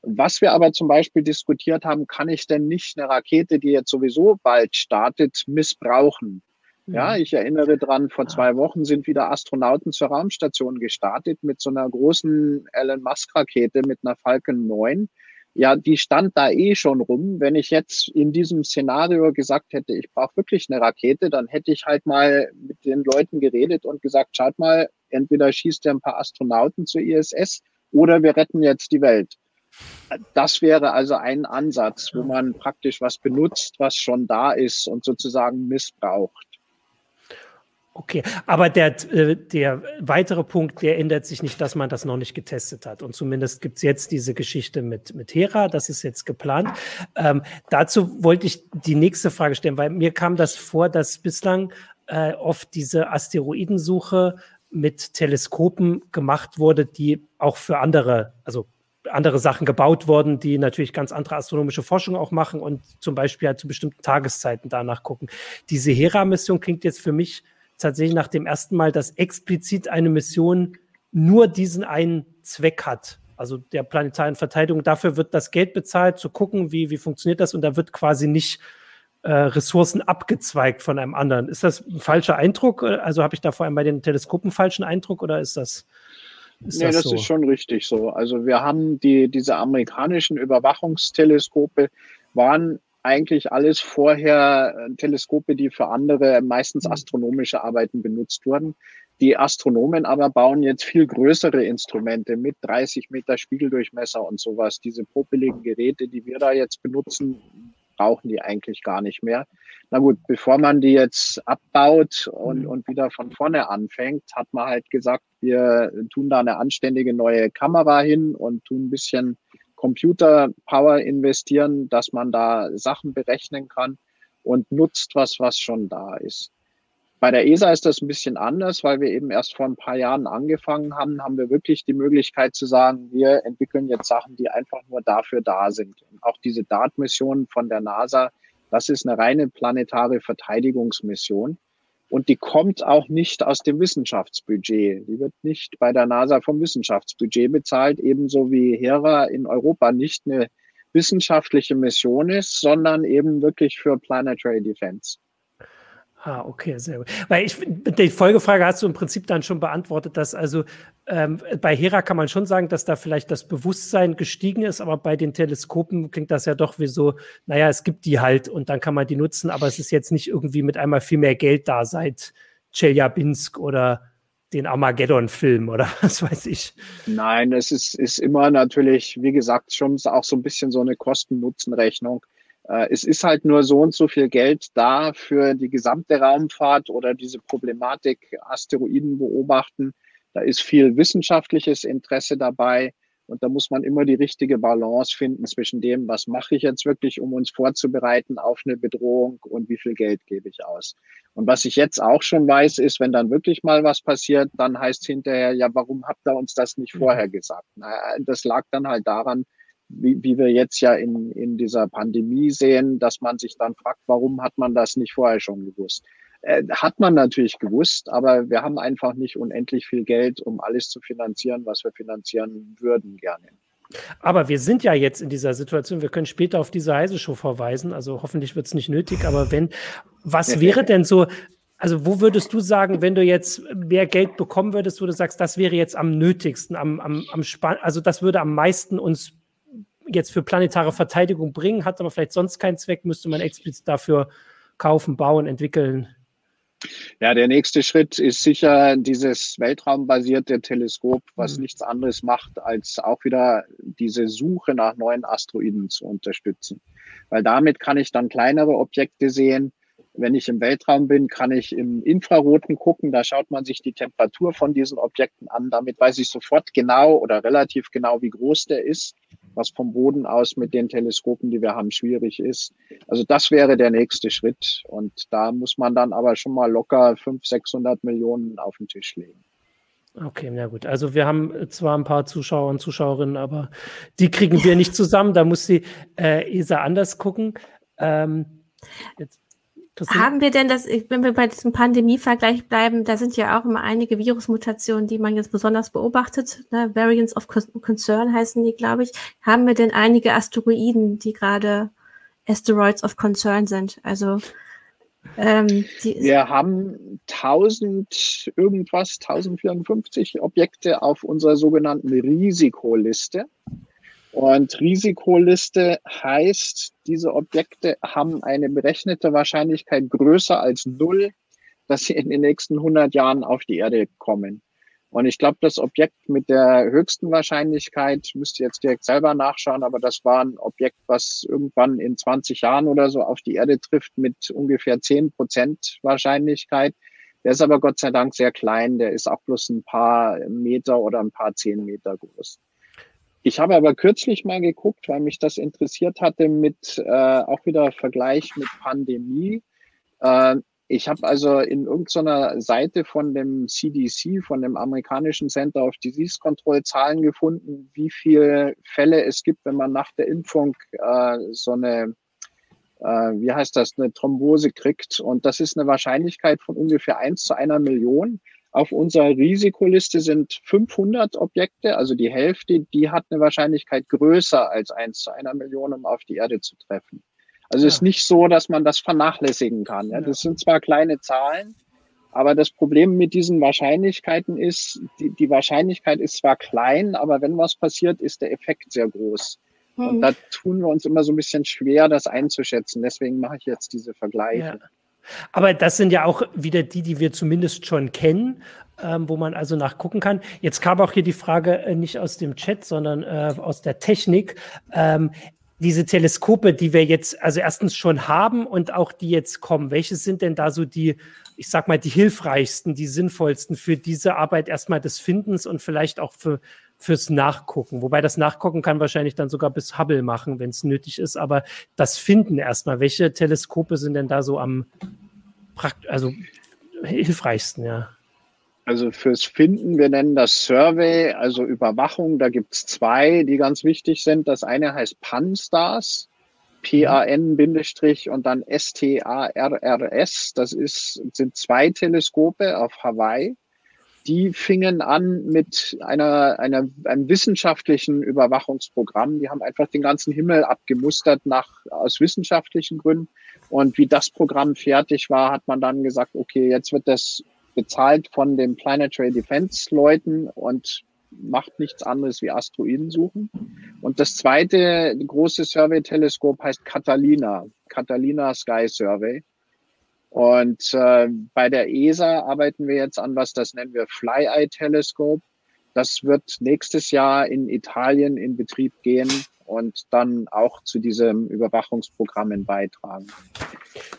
Was wir aber zum Beispiel diskutiert haben, kann ich denn nicht eine Rakete, die jetzt sowieso bald startet, missbrauchen? Ja, hm. ich erinnere dran, vor zwei Wochen sind wieder Astronauten zur Raumstation gestartet mit so einer großen Elon Musk Rakete mit einer Falcon 9 ja, die stand da eh schon rum. Wenn ich jetzt in diesem Szenario gesagt hätte, ich brauche wirklich eine Rakete, dann hätte ich halt mal mit den Leuten geredet und gesagt, schaut mal, entweder schießt ihr ein paar Astronauten zur ISS oder wir retten jetzt die Welt. Das wäre also ein Ansatz, wo man praktisch was benutzt, was schon da ist und sozusagen missbraucht. Okay, aber der, äh, der weitere Punkt, der ändert sich nicht, dass man das noch nicht getestet hat. Und zumindest gibt's jetzt diese Geschichte mit, mit Hera, das ist jetzt geplant. Ähm, dazu wollte ich die nächste Frage stellen, weil mir kam das vor, dass bislang äh, oft diese Asteroidensuche mit Teleskopen gemacht wurde, die auch für andere, also andere Sachen gebaut wurden, die natürlich ganz andere astronomische Forschung auch machen und zum Beispiel halt zu bestimmten Tageszeiten danach gucken. Diese Hera-Mission klingt jetzt für mich tatsächlich nach dem ersten Mal, dass explizit eine Mission nur diesen einen Zweck hat. Also der planetaren Verteidigung. Dafür wird das Geld bezahlt, zu gucken, wie, wie funktioniert das. Und da wird quasi nicht äh, Ressourcen abgezweigt von einem anderen. Ist das ein falscher Eindruck? Also habe ich da vor allem bei den Teleskopen falschen Eindruck oder ist das? Ist nee, das, das so? ist schon richtig so. Also wir haben die, diese amerikanischen Überwachungsteleskope waren eigentlich alles vorher äh, Teleskope, die für andere, meistens mhm. astronomische Arbeiten benutzt wurden. Die Astronomen aber bauen jetzt viel größere Instrumente mit 30 Meter Spiegeldurchmesser und sowas. Diese popeligen Geräte, die wir da jetzt benutzen, brauchen die eigentlich gar nicht mehr. Na gut, bevor man die jetzt abbaut und, mhm. und wieder von vorne anfängt, hat man halt gesagt, wir tun da eine anständige neue Kamera hin und tun ein bisschen Computer-Power investieren, dass man da Sachen berechnen kann und nutzt was, was schon da ist. Bei der ESA ist das ein bisschen anders, weil wir eben erst vor ein paar Jahren angefangen haben, haben wir wirklich die Möglichkeit zu sagen, wir entwickeln jetzt Sachen, die einfach nur dafür da sind. Und auch diese DART-Mission von der NASA, das ist eine reine planetare Verteidigungsmission. Und die kommt auch nicht aus dem Wissenschaftsbudget. Die wird nicht bei der NASA vom Wissenschaftsbudget bezahlt, ebenso wie Hera in Europa nicht eine wissenschaftliche Mission ist, sondern eben wirklich für Planetary Defense. Ah, okay, sehr gut. Weil ich, die Folgefrage hast du im Prinzip dann schon beantwortet, dass also ähm, bei Hera kann man schon sagen, dass da vielleicht das Bewusstsein gestiegen ist, aber bei den Teleskopen klingt das ja doch wie so, naja, es gibt die halt und dann kann man die nutzen, aber es ist jetzt nicht irgendwie mit einmal viel mehr Geld da seit Chelyabinsk oder den Armageddon-Film oder was weiß ich. Nein, es ist, ist immer natürlich, wie gesagt, schon auch so ein bisschen so eine Kosten-Nutzen-Rechnung. Äh, es ist halt nur so und so viel Geld da für die gesamte Raumfahrt oder diese Problematik Asteroiden beobachten. Da ist viel wissenschaftliches Interesse dabei. Und da muss man immer die richtige Balance finden zwischen dem, was mache ich jetzt wirklich, um uns vorzubereiten auf eine Bedrohung und wie viel Geld gebe ich aus. Und was ich jetzt auch schon weiß, ist, wenn dann wirklich mal was passiert, dann heißt hinterher, ja, warum habt ihr uns das nicht mhm. vorher gesagt? Naja, das lag dann halt daran, wie, wie wir jetzt ja in, in dieser Pandemie sehen, dass man sich dann fragt, warum hat man das nicht vorher schon gewusst? Äh, hat man natürlich gewusst, aber wir haben einfach nicht unendlich viel Geld, um alles zu finanzieren, was wir finanzieren würden gerne. Aber wir sind ja jetzt in dieser Situation, wir können später auf diese Heise-Show verweisen, also hoffentlich wird es nicht nötig, aber wenn, Was wäre denn so, also wo würdest du sagen, wenn du jetzt mehr Geld bekommen würdest, wo du sagst, das wäre jetzt am nötigsten, am, am, am also das würde am meisten uns jetzt für planetare Verteidigung bringen, hat aber vielleicht sonst keinen Zweck, müsste man explizit dafür kaufen, bauen, entwickeln. Ja, der nächste Schritt ist sicher dieses weltraumbasierte Teleskop, was mhm. nichts anderes macht, als auch wieder diese Suche nach neuen Asteroiden zu unterstützen. Weil damit kann ich dann kleinere Objekte sehen, wenn ich im Weltraum bin, kann ich im Infraroten gucken. Da schaut man sich die Temperatur von diesen Objekten an. Damit weiß ich sofort genau oder relativ genau, wie groß der ist, was vom Boden aus mit den Teleskopen, die wir haben, schwierig ist. Also das wäre der nächste Schritt. Und da muss man dann aber schon mal locker 500, 600 Millionen auf den Tisch legen. Okay, na gut. Also wir haben zwar ein paar Zuschauer und Zuschauerinnen, aber die kriegen wir nicht zusammen. Da muss die äh, ESA anders gucken. Ähm, jetzt haben wir denn das, wenn wir bei diesem Pandemie-Vergleich bleiben, da sind ja auch immer einige Virusmutationen, die man jetzt besonders beobachtet. Ne? Variants of Concern heißen die, glaube ich. Haben wir denn einige Asteroiden, die gerade Asteroids of Concern sind? Also ähm, wir haben 1000 irgendwas, 1054 Objekte auf unserer sogenannten Risikoliste. Und Risikoliste heißt, diese Objekte haben eine berechnete Wahrscheinlichkeit größer als null, dass sie in den nächsten 100 Jahren auf die Erde kommen. Und ich glaube, das Objekt mit der höchsten Wahrscheinlichkeit, müsste jetzt direkt selber nachschauen, aber das war ein Objekt, was irgendwann in 20 Jahren oder so auf die Erde trifft mit ungefähr 10 Prozent Wahrscheinlichkeit. Der ist aber Gott sei Dank sehr klein. Der ist auch bloß ein paar Meter oder ein paar zehn Meter groß. Ich habe aber kürzlich mal geguckt, weil mich das interessiert hatte, mit äh, auch wieder Vergleich mit Pandemie. Äh, ich habe also in irgendeiner Seite von dem CDC, von dem amerikanischen Center of Disease Control, Zahlen gefunden, wie viele Fälle es gibt, wenn man nach der Impfung äh, so eine, äh, wie heißt das, eine Thrombose kriegt. Und das ist eine Wahrscheinlichkeit von ungefähr eins zu einer Million. Auf unserer Risikoliste sind 500 Objekte, also die Hälfte, die hat eine Wahrscheinlichkeit größer als eins zu einer Million, um auf die Erde zu treffen. Also ja. ist nicht so, dass man das vernachlässigen kann. Ja? Das sind zwar kleine Zahlen, aber das Problem mit diesen Wahrscheinlichkeiten ist, die, die Wahrscheinlichkeit ist zwar klein, aber wenn was passiert, ist der Effekt sehr groß. Und da tun wir uns immer so ein bisschen schwer, das einzuschätzen. Deswegen mache ich jetzt diese Vergleiche. Ja. Aber das sind ja auch wieder die, die wir zumindest schon kennen, ähm, wo man also nachgucken kann. Jetzt kam auch hier die Frage äh, nicht aus dem Chat, sondern äh, aus der Technik. Ähm, diese Teleskope, die wir jetzt also erstens schon haben und auch die jetzt kommen, welche sind denn da so die, ich sag mal, die hilfreichsten, die sinnvollsten für diese Arbeit erstmal des Findens und vielleicht auch für, fürs Nachgucken? Wobei das Nachgucken kann wahrscheinlich dann sogar bis Hubble machen, wenn es nötig ist, aber das Finden erstmal, welche Teleskope sind denn da so am also hilfreichsten, ja? Also fürs Finden, wir nennen das Survey, also Überwachung. Da gibt es zwei, die ganz wichtig sind. Das eine heißt PAN-STARS, P-A-N- und dann S-T-A-R-R-S. Das ist, sind zwei Teleskope auf Hawaii. Die fingen an mit einer, einer, einem wissenschaftlichen Überwachungsprogramm. Die haben einfach den ganzen Himmel abgemustert nach, aus wissenschaftlichen Gründen. Und wie das Programm fertig war, hat man dann gesagt, okay, jetzt wird das bezahlt von den Planetary Defense Leuten und macht nichts anderes wie Asteroiden suchen. Und das zweite große Survey-Teleskop heißt Catalina, Catalina Sky Survey. Und äh, bei der ESA arbeiten wir jetzt an was, das nennen wir Fly-Eye-Teleskop. Das wird nächstes Jahr in Italien in Betrieb gehen und dann auch zu diesen Überwachungsprogrammen beitragen.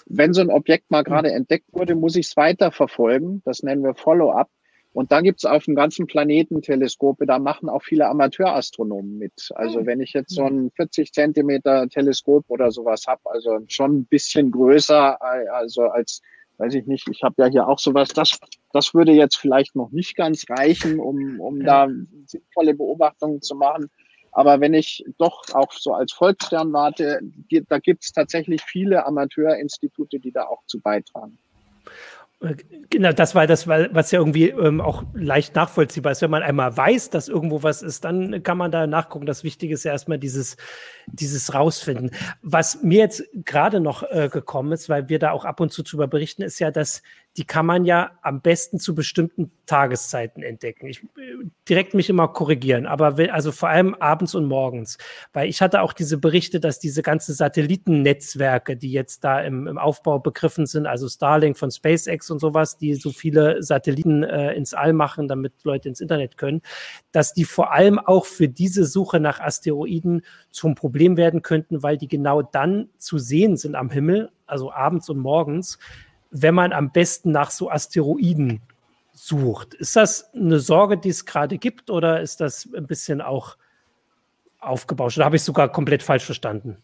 Wenn so ein Objekt mal gerade entdeckt wurde, muss ich es weiterverfolgen. Das nennen wir Follow-up. Und dann gibt es auf dem ganzen Planeten Teleskope, da machen auch viele Amateurastronomen mit. Also wenn ich jetzt so ein 40 Zentimeter Teleskop oder sowas habe, also schon ein bisschen größer, also als, weiß ich nicht, ich habe ja hier auch sowas, das, das würde jetzt vielleicht noch nicht ganz reichen, um, um da sinnvolle Beobachtungen zu machen. Aber wenn ich doch auch so als Volksstern warte, da gibt es tatsächlich viele Amateurinstitute, die da auch zu beitragen. Genau, das war das, was ja irgendwie ähm, auch leicht nachvollziehbar ist. Wenn man einmal weiß, dass irgendwo was ist, dann kann man da nachgucken. Das Wichtige ist ja erstmal dieses, dieses Rausfinden. Was mir jetzt gerade noch äh, gekommen ist, weil wir da auch ab und zu drüber berichten, ist ja, dass die kann man ja am besten zu bestimmten Tageszeiten entdecken. Ich äh, direkt mich immer korrigieren, aber will, also vor allem abends und morgens, weil ich hatte auch diese Berichte, dass diese ganzen Satellitennetzwerke, die jetzt da im, im Aufbau begriffen sind, also Starlink von SpaceX und sowas, die so viele Satelliten äh, ins All machen, damit Leute ins Internet können, dass die vor allem auch für diese Suche nach Asteroiden zum Problem werden könnten, weil die genau dann zu sehen sind am Himmel, also abends und morgens, wenn man am besten nach so Asteroiden sucht. Ist das eine Sorge, die es gerade gibt, oder ist das ein bisschen auch aufgebauscht? Oder habe ich es sogar komplett falsch verstanden?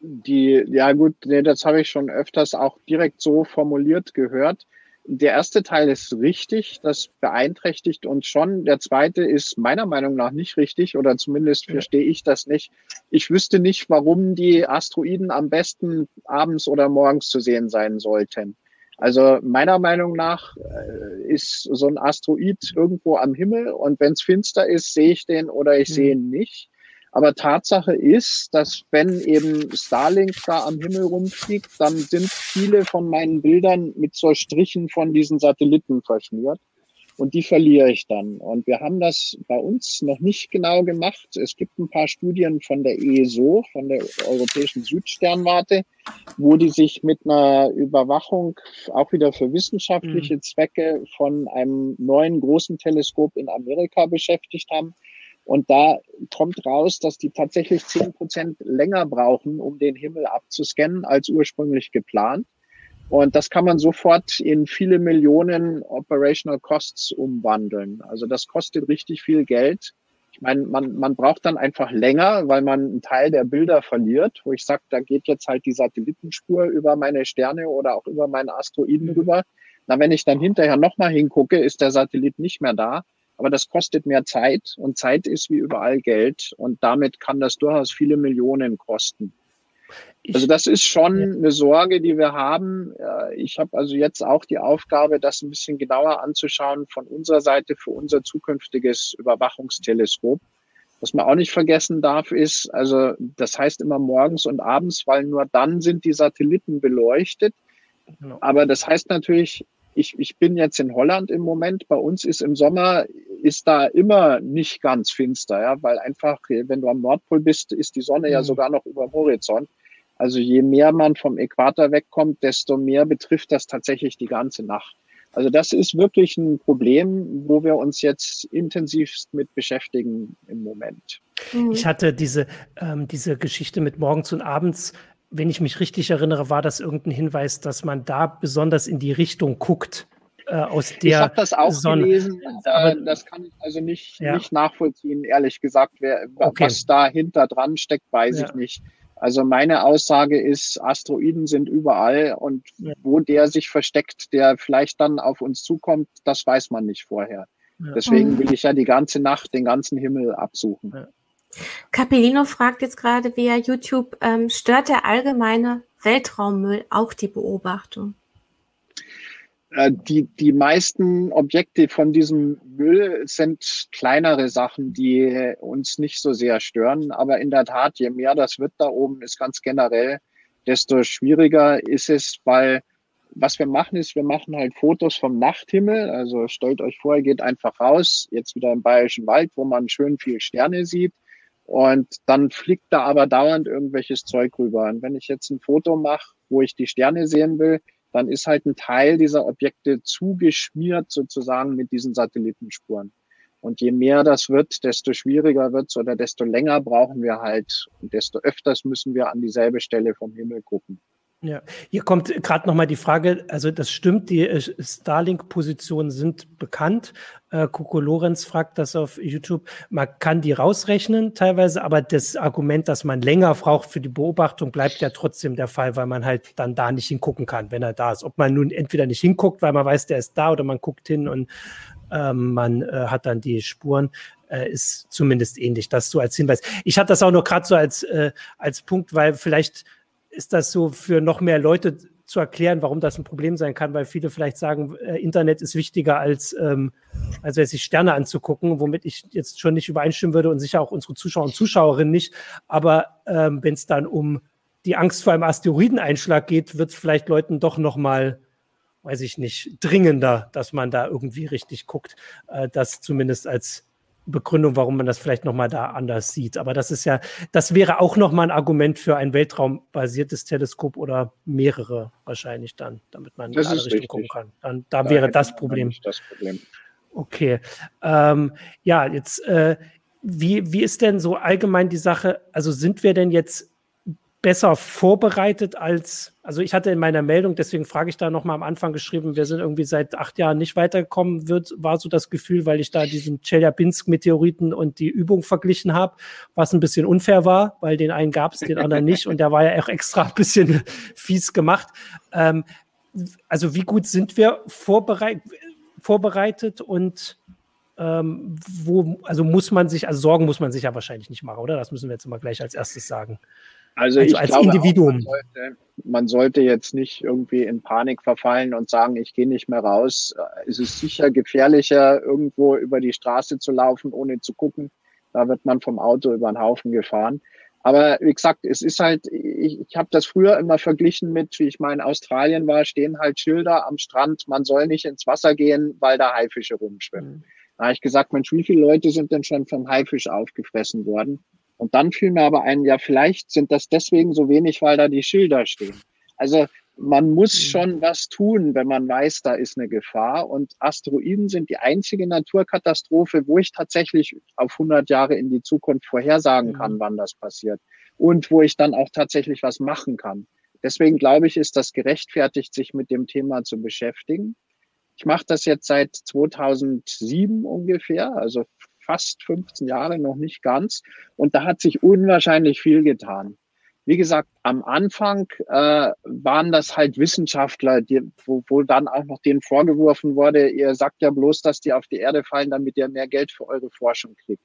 Die, ja gut, nee, das habe ich schon öfters auch direkt so formuliert gehört. Der erste Teil ist richtig, das beeinträchtigt uns schon. Der zweite ist meiner Meinung nach nicht richtig oder zumindest verstehe ich das nicht. Ich wüsste nicht, warum die Asteroiden am besten abends oder morgens zu sehen sein sollten. Also meiner Meinung nach äh, ist so ein Asteroid irgendwo am Himmel und wenn es finster ist, sehe ich den oder ich sehe ihn nicht. Aber Tatsache ist, dass wenn eben Starlink da am Himmel rumfliegt, dann sind viele von meinen Bildern mit so Strichen von diesen Satelliten verschmiert und die verliere ich dann. Und wir haben das bei uns noch nicht genau gemacht. Es gibt ein paar Studien von der ESO, von der Europäischen Südsternwarte, wo die sich mit einer Überwachung auch wieder für wissenschaftliche mhm. Zwecke von einem neuen großen Teleskop in Amerika beschäftigt haben. Und da kommt raus, dass die tatsächlich zehn Prozent länger brauchen, um den Himmel abzuscannen, als ursprünglich geplant. Und das kann man sofort in viele Millionen Operational Costs umwandeln. Also das kostet richtig viel Geld. Ich meine, man, man braucht dann einfach länger, weil man einen Teil der Bilder verliert, wo ich sage, da geht jetzt halt die Satellitenspur über meine Sterne oder auch über meinen Asteroiden rüber. Na, wenn ich dann hinterher nochmal hingucke, ist der Satellit nicht mehr da. Aber das kostet mehr Zeit und Zeit ist wie überall Geld und damit kann das durchaus viele Millionen kosten also das ist schon eine Sorge, die wir haben. Ich habe also jetzt auch die Aufgabe, das ein bisschen genauer anzuschauen von unserer Seite für unser zukünftiges Überwachungsteleskop. Was man auch nicht vergessen darf, ist, also das heißt immer morgens und abends, weil nur dann sind die Satelliten beleuchtet. Genau. Aber das heißt natürlich, ich, ich bin jetzt in Holland im Moment. Bei uns ist im Sommer ist da immer nicht ganz finster, ja, weil einfach, wenn du am Nordpol bist, ist die Sonne mhm. ja sogar noch über dem Horizont. Also je mehr man vom Äquator wegkommt, desto mehr betrifft das tatsächlich die ganze Nacht. Also das ist wirklich ein Problem, wo wir uns jetzt intensivst mit beschäftigen im Moment. Mhm. Ich hatte diese, ähm, diese Geschichte mit morgens und abends, wenn ich mich richtig erinnere, war das irgendein Hinweis, dass man da besonders in die Richtung guckt. Äh, aus der ich habe das auch Sonne. gelesen, aber das kann ich also nicht, ja. nicht nachvollziehen, ehrlich gesagt. Wer, okay. Was dahinter dran steckt, weiß ja. ich nicht. Also meine Aussage ist, Asteroiden sind überall und ja. wo der sich versteckt, der vielleicht dann auf uns zukommt, das weiß man nicht vorher. Deswegen will ich ja die ganze Nacht den ganzen Himmel absuchen. Capellino fragt jetzt gerade via YouTube, ähm, stört der allgemeine Weltraummüll auch die Beobachtung? Äh, die, die meisten Objekte von diesem Müll sind kleinere Sachen, die uns nicht so sehr stören. Aber in der Tat, je mehr das wird da oben, ist ganz generell, desto schwieriger ist es, weil was wir machen ist, wir machen halt Fotos vom Nachthimmel. Also stellt euch vor, ihr geht einfach raus, jetzt wieder im Bayerischen Wald, wo man schön viel Sterne sieht. Und dann fliegt da aber dauernd irgendwelches Zeug rüber. Und wenn ich jetzt ein Foto mache, wo ich die Sterne sehen will, dann ist halt ein Teil dieser Objekte zugeschmiert sozusagen mit diesen Satellitenspuren. Und je mehr das wird, desto schwieriger wird es oder desto länger brauchen wir halt und desto öfters müssen wir an dieselbe Stelle vom Himmel gucken. Ja, hier kommt gerade nochmal die Frage, also das stimmt, die äh, Starlink-Positionen sind bekannt. Äh, Coco Lorenz fragt das auf YouTube. Man kann die rausrechnen teilweise, aber das Argument, dass man länger braucht für die Beobachtung, bleibt ja trotzdem der Fall, weil man halt dann da nicht hingucken kann, wenn er da ist. Ob man nun entweder nicht hinguckt, weil man weiß, der ist da, oder man guckt hin und ähm, man äh, hat dann die Spuren, äh, ist zumindest ähnlich. Das so als Hinweis. Ich hatte das auch nur gerade so als, äh, als Punkt, weil vielleicht ist das so für noch mehr Leute zu erklären, warum das ein Problem sein kann, weil viele vielleicht sagen, äh, Internet ist wichtiger als, ähm, als sich Sterne anzugucken, womit ich jetzt schon nicht übereinstimmen würde und sicher auch unsere Zuschauer und Zuschauerinnen nicht. Aber ähm, wenn es dann um die Angst vor einem Asteroideneinschlag geht, wird es vielleicht Leuten doch noch mal weiß ich nicht, dringender, dass man da irgendwie richtig guckt. Äh, das zumindest als Begründung, warum man das vielleicht nochmal da anders sieht. Aber das ist ja, das wäre auch nochmal ein Argument für ein weltraumbasiertes Teleskop oder mehrere wahrscheinlich dann, damit man das in alle Richtungen gucken kann. Dann, da, da wäre das Problem. das Problem. Okay. Ähm, ja, jetzt, äh, wie, wie ist denn so allgemein die Sache? Also sind wir denn jetzt besser vorbereitet als, also ich hatte in meiner Meldung, deswegen frage ich da nochmal am Anfang geschrieben, wir sind irgendwie seit acht Jahren nicht weitergekommen, wird, war so das Gefühl, weil ich da diesen Chelyabinsk-Meteoriten und die Übung verglichen habe, was ein bisschen unfair war, weil den einen gab es, den anderen nicht und der war ja auch extra ein bisschen fies gemacht. Ähm, also wie gut sind wir vorbereit, vorbereitet und ähm, wo, also muss man sich, also Sorgen muss man sich ja wahrscheinlich nicht machen, oder? Das müssen wir jetzt mal gleich als erstes sagen. Also, also als glaube, Individuum. Man sollte, man sollte, jetzt nicht irgendwie in Panik verfallen und sagen, ich gehe nicht mehr raus. Es ist sicher gefährlicher, irgendwo über die Straße zu laufen, ohne zu gucken. Da wird man vom Auto über den Haufen gefahren. Aber wie gesagt, es ist halt, ich, ich habe das früher immer verglichen mit, wie ich mal in Australien war, stehen halt Schilder am Strand, man soll nicht ins Wasser gehen, weil da Haifische rumschwimmen. Mhm. Da habe ich gesagt, Mensch, wie viele Leute sind denn schon vom Haifisch aufgefressen worden? Und dann fiel mir aber ein, ja, vielleicht sind das deswegen so wenig, weil da die Schilder stehen. Also man muss mhm. schon was tun, wenn man weiß, da ist eine Gefahr. Und Asteroiden sind die einzige Naturkatastrophe, wo ich tatsächlich auf 100 Jahre in die Zukunft vorhersagen kann, mhm. wann das passiert. Und wo ich dann auch tatsächlich was machen kann. Deswegen glaube ich, ist das gerechtfertigt, sich mit dem Thema zu beschäftigen. Ich mache das jetzt seit 2007 ungefähr, also fast 15 Jahre, noch nicht ganz. Und da hat sich unwahrscheinlich viel getan. Wie gesagt, am Anfang äh, waren das halt Wissenschaftler, die, wo, wo dann auch noch denen vorgeworfen wurde, ihr sagt ja bloß, dass die auf die Erde fallen, damit ihr mehr Geld für eure Forschung kriegt.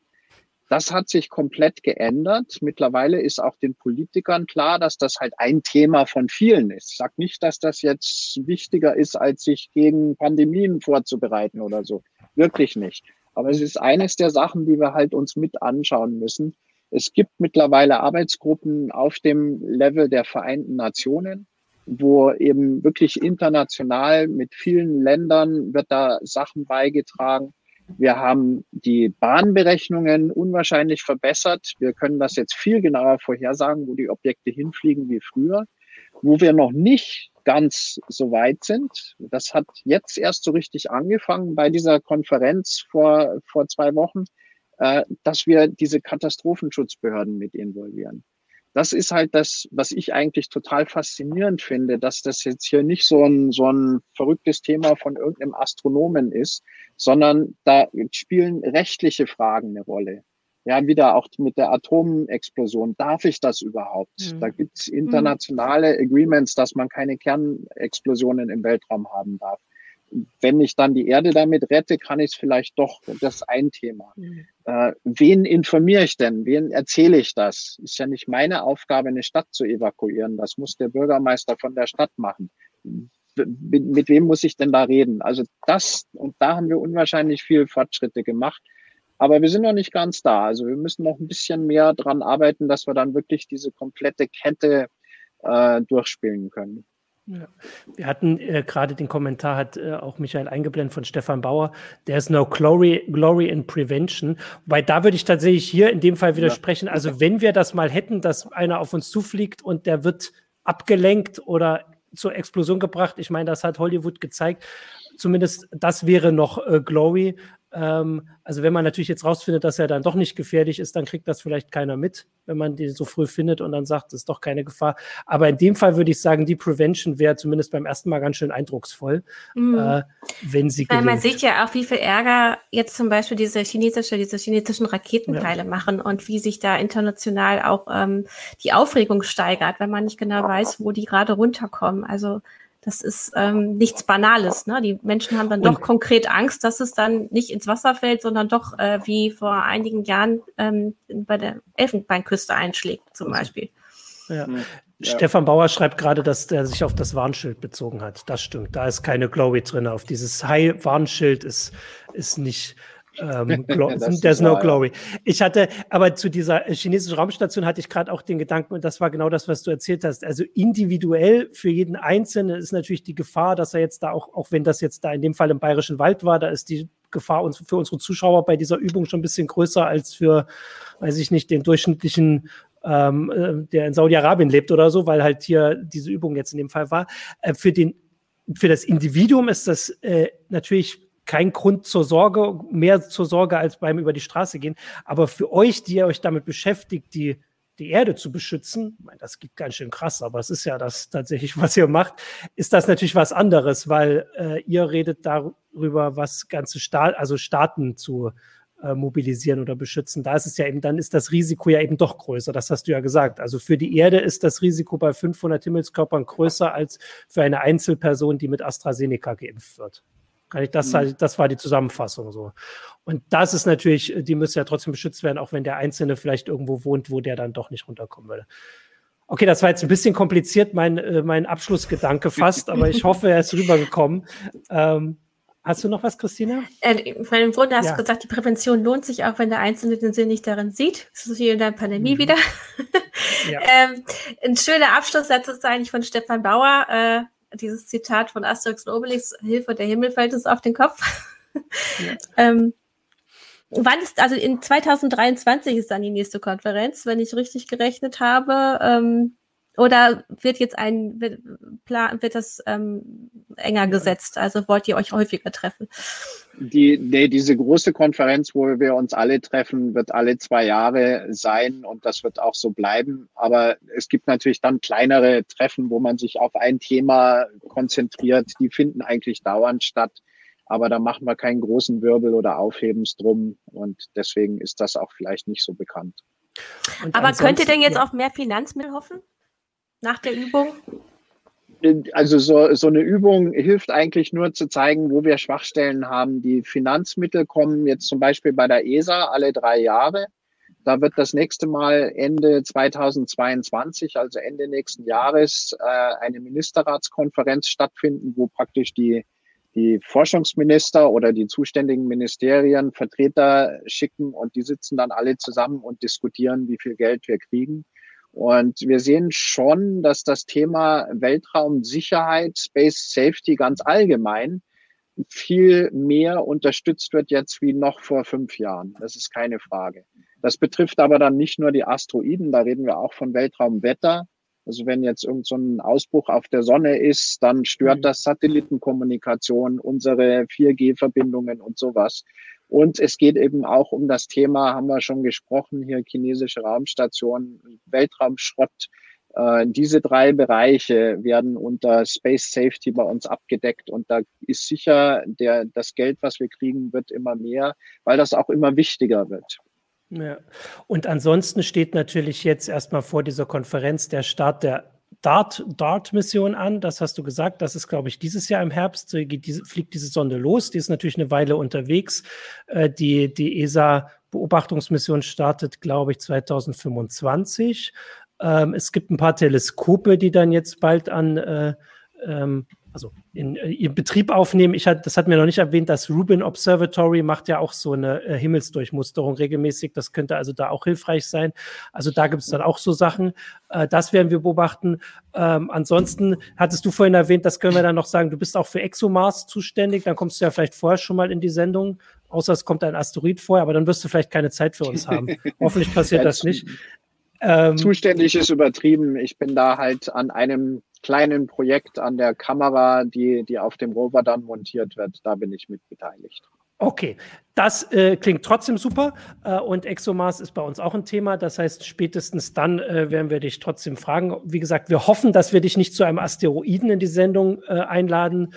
Das hat sich komplett geändert. Mittlerweile ist auch den Politikern klar, dass das halt ein Thema von vielen ist. Ich sage nicht, dass das jetzt wichtiger ist, als sich gegen Pandemien vorzubereiten oder so. Wirklich nicht. Aber es ist eines der Sachen, die wir halt uns mit anschauen müssen. Es gibt mittlerweile Arbeitsgruppen auf dem Level der Vereinten Nationen, wo eben wirklich international mit vielen Ländern wird da Sachen beigetragen. Wir haben die Bahnberechnungen unwahrscheinlich verbessert. Wir können das jetzt viel genauer vorhersagen, wo die Objekte hinfliegen wie früher. Wo wir noch nicht ganz so weit sind, das hat jetzt erst so richtig angefangen bei dieser Konferenz vor, vor zwei Wochen, äh, dass wir diese Katastrophenschutzbehörden mit involvieren. Das ist halt das, was ich eigentlich total faszinierend finde, dass das jetzt hier nicht so ein, so ein verrücktes Thema von irgendeinem Astronomen ist, sondern da spielen rechtliche Fragen eine Rolle. Ja, wieder auch mit der Atomexplosion. Darf ich das überhaupt? Mhm. Da gibt's internationale mhm. Agreements, dass man keine Kernexplosionen im Weltraum haben darf. Wenn ich dann die Erde damit rette, kann ich es vielleicht doch. Das ist ein Thema. Mhm. Äh, wen informiere ich denn? Wen erzähle ich das? Ist ja nicht meine Aufgabe, eine Stadt zu evakuieren. Das muss der Bürgermeister von der Stadt machen. Mit, mit wem muss ich denn da reden? Also das, und da haben wir unwahrscheinlich viel Fortschritte gemacht. Aber wir sind noch nicht ganz da. Also wir müssen noch ein bisschen mehr dran arbeiten, dass wir dann wirklich diese komplette Kette äh, durchspielen können. Ja. Wir hatten äh, gerade den Kommentar, hat äh, auch Michael eingeblendet von Stefan Bauer, there's no glory, glory in prevention. Weil da würde ich tatsächlich hier in dem Fall widersprechen. Ja. Also wenn wir das mal hätten, dass einer auf uns zufliegt und der wird abgelenkt oder zur Explosion gebracht, ich meine, das hat Hollywood gezeigt, zumindest das wäre noch äh, Glory. Ähm, also wenn man natürlich jetzt rausfindet, dass er dann doch nicht gefährlich ist, dann kriegt das vielleicht keiner mit, wenn man den so früh findet und dann sagt, es ist doch keine Gefahr. Aber in dem Fall würde ich sagen, die Prevention wäre zumindest beim ersten Mal ganz schön eindrucksvoll, mhm. äh, wenn sie Weil gelingt. man sieht ja auch, wie viel Ärger jetzt zum Beispiel diese chinesische, diese chinesischen Raketenteile ja. machen und wie sich da international auch ähm, die Aufregung steigert, wenn man nicht genau weiß, wo die gerade runterkommen. Also das ist ähm, nichts Banales. Ne? Die Menschen haben dann und doch konkret Angst, dass es dann nicht ins Wasser fällt, sondern doch äh, wie vor einigen Jahren ähm, bei der Elfenbeinküste einschlägt, zum Beispiel. Ja. Ja. Stefan Bauer schreibt gerade, dass der sich auf das Warnschild bezogen hat. Das stimmt. Da ist keine Glowy drin. Auf dieses High-Warnschild ist, ist nicht. Ähm, there's no glory. Ich hatte, aber zu dieser chinesischen Raumstation hatte ich gerade auch den Gedanken, und das war genau das, was du erzählt hast. Also individuell für jeden Einzelnen ist natürlich die Gefahr, dass er jetzt da auch, auch wenn das jetzt da in dem Fall im Bayerischen Wald war, da ist die Gefahr uns, für unsere Zuschauer bei dieser Übung schon ein bisschen größer als für, weiß ich nicht, den durchschnittlichen ähm, äh, der in Saudi-Arabien lebt oder so, weil halt hier diese Übung jetzt in dem Fall war. Äh, für, den, für das Individuum ist das äh, natürlich kein Grund zur Sorge, mehr zur Sorge als beim über die Straße gehen. Aber für euch, die ihr euch damit beschäftigt, die, die Erde zu beschützen, das geht ganz schön krass, aber es ist ja das tatsächlich, was ihr macht, ist das natürlich was anderes, weil äh, ihr redet darüber, was ganze Staat, also Staaten zu äh, mobilisieren oder beschützen. Da ist es ja eben, dann ist das Risiko ja eben doch größer. Das hast du ja gesagt. Also für die Erde ist das Risiko bei 500 Himmelskörpern größer als für eine Einzelperson, die mit AstraZeneca geimpft wird. Kann ich, das, mhm. das war die Zusammenfassung so. Und das ist natürlich, die müssen ja trotzdem beschützt werden, auch wenn der Einzelne vielleicht irgendwo wohnt, wo der dann doch nicht runterkommen würde. Okay, das war jetzt ein bisschen kompliziert, mein, äh, mein Abschlussgedanke fast, aber ich hoffe, er ist rübergekommen. Ähm, Hast du noch was, Christina? Äh, Im Grunde hast ja. du gesagt, die Prävention lohnt sich auch, wenn der Einzelne den Sinn nicht darin sieht. Das ist wie in der Pandemie mhm. wieder. Ja. ähm, ein schöner Abschlusssatz ist eigentlich von Stefan Bauer. Äh, dieses Zitat von Asterix und Obelix, Hilfe, der Himmel fällt uns auf den Kopf. Ja. ähm, wann ist, also in 2023 ist dann die nächste Konferenz, wenn ich richtig gerechnet habe. Ähm, oder wird jetzt ein, wird, plan, wird das ähm, enger gesetzt? Also wollt ihr euch häufiger treffen? Die, nee, diese große Konferenz, wo wir uns alle treffen, wird alle zwei Jahre sein und das wird auch so bleiben. Aber es gibt natürlich dann kleinere Treffen, wo man sich auf ein Thema konzentriert. Die finden eigentlich dauernd statt. Aber da machen wir keinen großen Wirbel oder Aufhebens drum. Und deswegen ist das auch vielleicht nicht so bekannt. Und Aber könnt ihr denn jetzt ja. auf mehr Finanzmittel hoffen? nach der Übung? Also so, so eine Übung hilft eigentlich nur zu zeigen, wo wir Schwachstellen haben. Die Finanzmittel kommen jetzt zum Beispiel bei der ESA alle drei Jahre. Da wird das nächste Mal Ende 2022, also Ende nächsten Jahres, äh, eine Ministerratskonferenz stattfinden, wo praktisch die, die Forschungsminister oder die zuständigen Ministerien Vertreter schicken und die sitzen dann alle zusammen und diskutieren, wie viel Geld wir kriegen. Und wir sehen schon, dass das Thema Weltraumsicherheit, Space Safety ganz allgemein viel mehr unterstützt wird jetzt wie noch vor fünf Jahren. Das ist keine Frage. Das betrifft aber dann nicht nur die Asteroiden, da reden wir auch von Weltraumwetter. Also wenn jetzt irgend so ein Ausbruch auf der Sonne ist, dann stört mhm. das Satellitenkommunikation, unsere 4G-Verbindungen und sowas. Und es geht eben auch um das Thema, haben wir schon gesprochen, hier chinesische Raumstation, Weltraumschrott. Äh, diese drei Bereiche werden unter Space Safety bei uns abgedeckt und da ist sicher, der, das Geld, was wir kriegen, wird immer mehr, weil das auch immer wichtiger wird. Ja. Und ansonsten steht natürlich jetzt erstmal vor dieser Konferenz der Start der Dart-Mission an. Das hast du gesagt. Das ist, glaube ich, dieses Jahr im Herbst geht diese, fliegt diese Sonde los. Die ist natürlich eine Weile unterwegs. Äh, die, die ESA-Beobachtungsmission startet, glaube ich, 2025. Ähm, es gibt ein paar Teleskope, die dann jetzt bald an äh, ähm, also in äh, ihren Betrieb aufnehmen. Ich hat, das hat mir noch nicht erwähnt, das Rubin Observatory macht ja auch so eine äh, Himmelsdurchmusterung regelmäßig. Das könnte also da auch hilfreich sein. Also da gibt es dann auch so Sachen. Äh, das werden wir beobachten. Ähm, ansonsten hattest du vorhin erwähnt, das können wir dann noch sagen, du bist auch für ExoMars zuständig. Dann kommst du ja vielleicht vorher schon mal in die Sendung. Außer es kommt ein Asteroid vorher, aber dann wirst du vielleicht keine Zeit für uns haben. Hoffentlich passiert das nicht. Ähm, Zuständig ist übertrieben. Ich bin da halt an einem kleinen Projekt an der Kamera, die, die auf dem Rover dann montiert wird. Da bin ich mit beteiligt. Okay, das äh, klingt trotzdem super äh, und ExoMars ist bei uns auch ein Thema. Das heißt, spätestens dann äh, werden wir dich trotzdem fragen. Wie gesagt, wir hoffen, dass wir dich nicht zu einem Asteroiden in die Sendung äh, einladen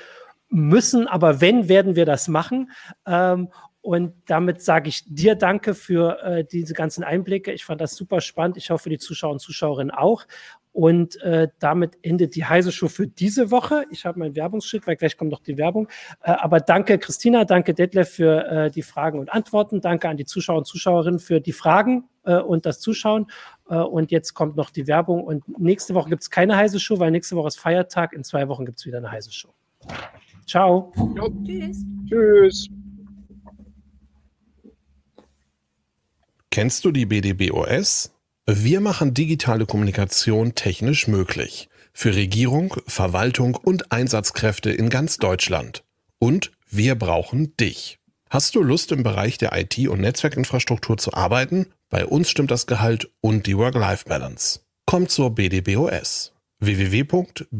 müssen, aber wenn, werden wir das machen. Ähm, und damit sage ich dir danke für äh, diese ganzen Einblicke. Ich fand das super spannend. Ich hoffe, die Zuschauer und Zuschauerinnen auch. Und äh, damit endet die Heise Show für diese Woche. Ich habe mein Werbungsschild, weil gleich kommt noch die Werbung. Äh, aber danke Christina, danke Detlef für äh, die Fragen und Antworten. Danke an die Zuschauer und Zuschauerinnen für die Fragen äh, und das Zuschauen. Äh, und jetzt kommt noch die Werbung. Und nächste Woche gibt es keine heiße Show, weil nächste Woche ist Feiertag. In zwei Wochen gibt es wieder eine heiße Show. Ciao. Jo. Tschüss. Tschüss. Kennst du die BDBOS? Wir machen digitale Kommunikation technisch möglich. Für Regierung, Verwaltung und Einsatzkräfte in ganz Deutschland. Und wir brauchen dich. Hast du Lust im Bereich der IT- und Netzwerkinfrastruktur zu arbeiten? Bei uns stimmt das Gehalt und die Work-Life-Balance. Komm zur BDBOS. www.bdbos.de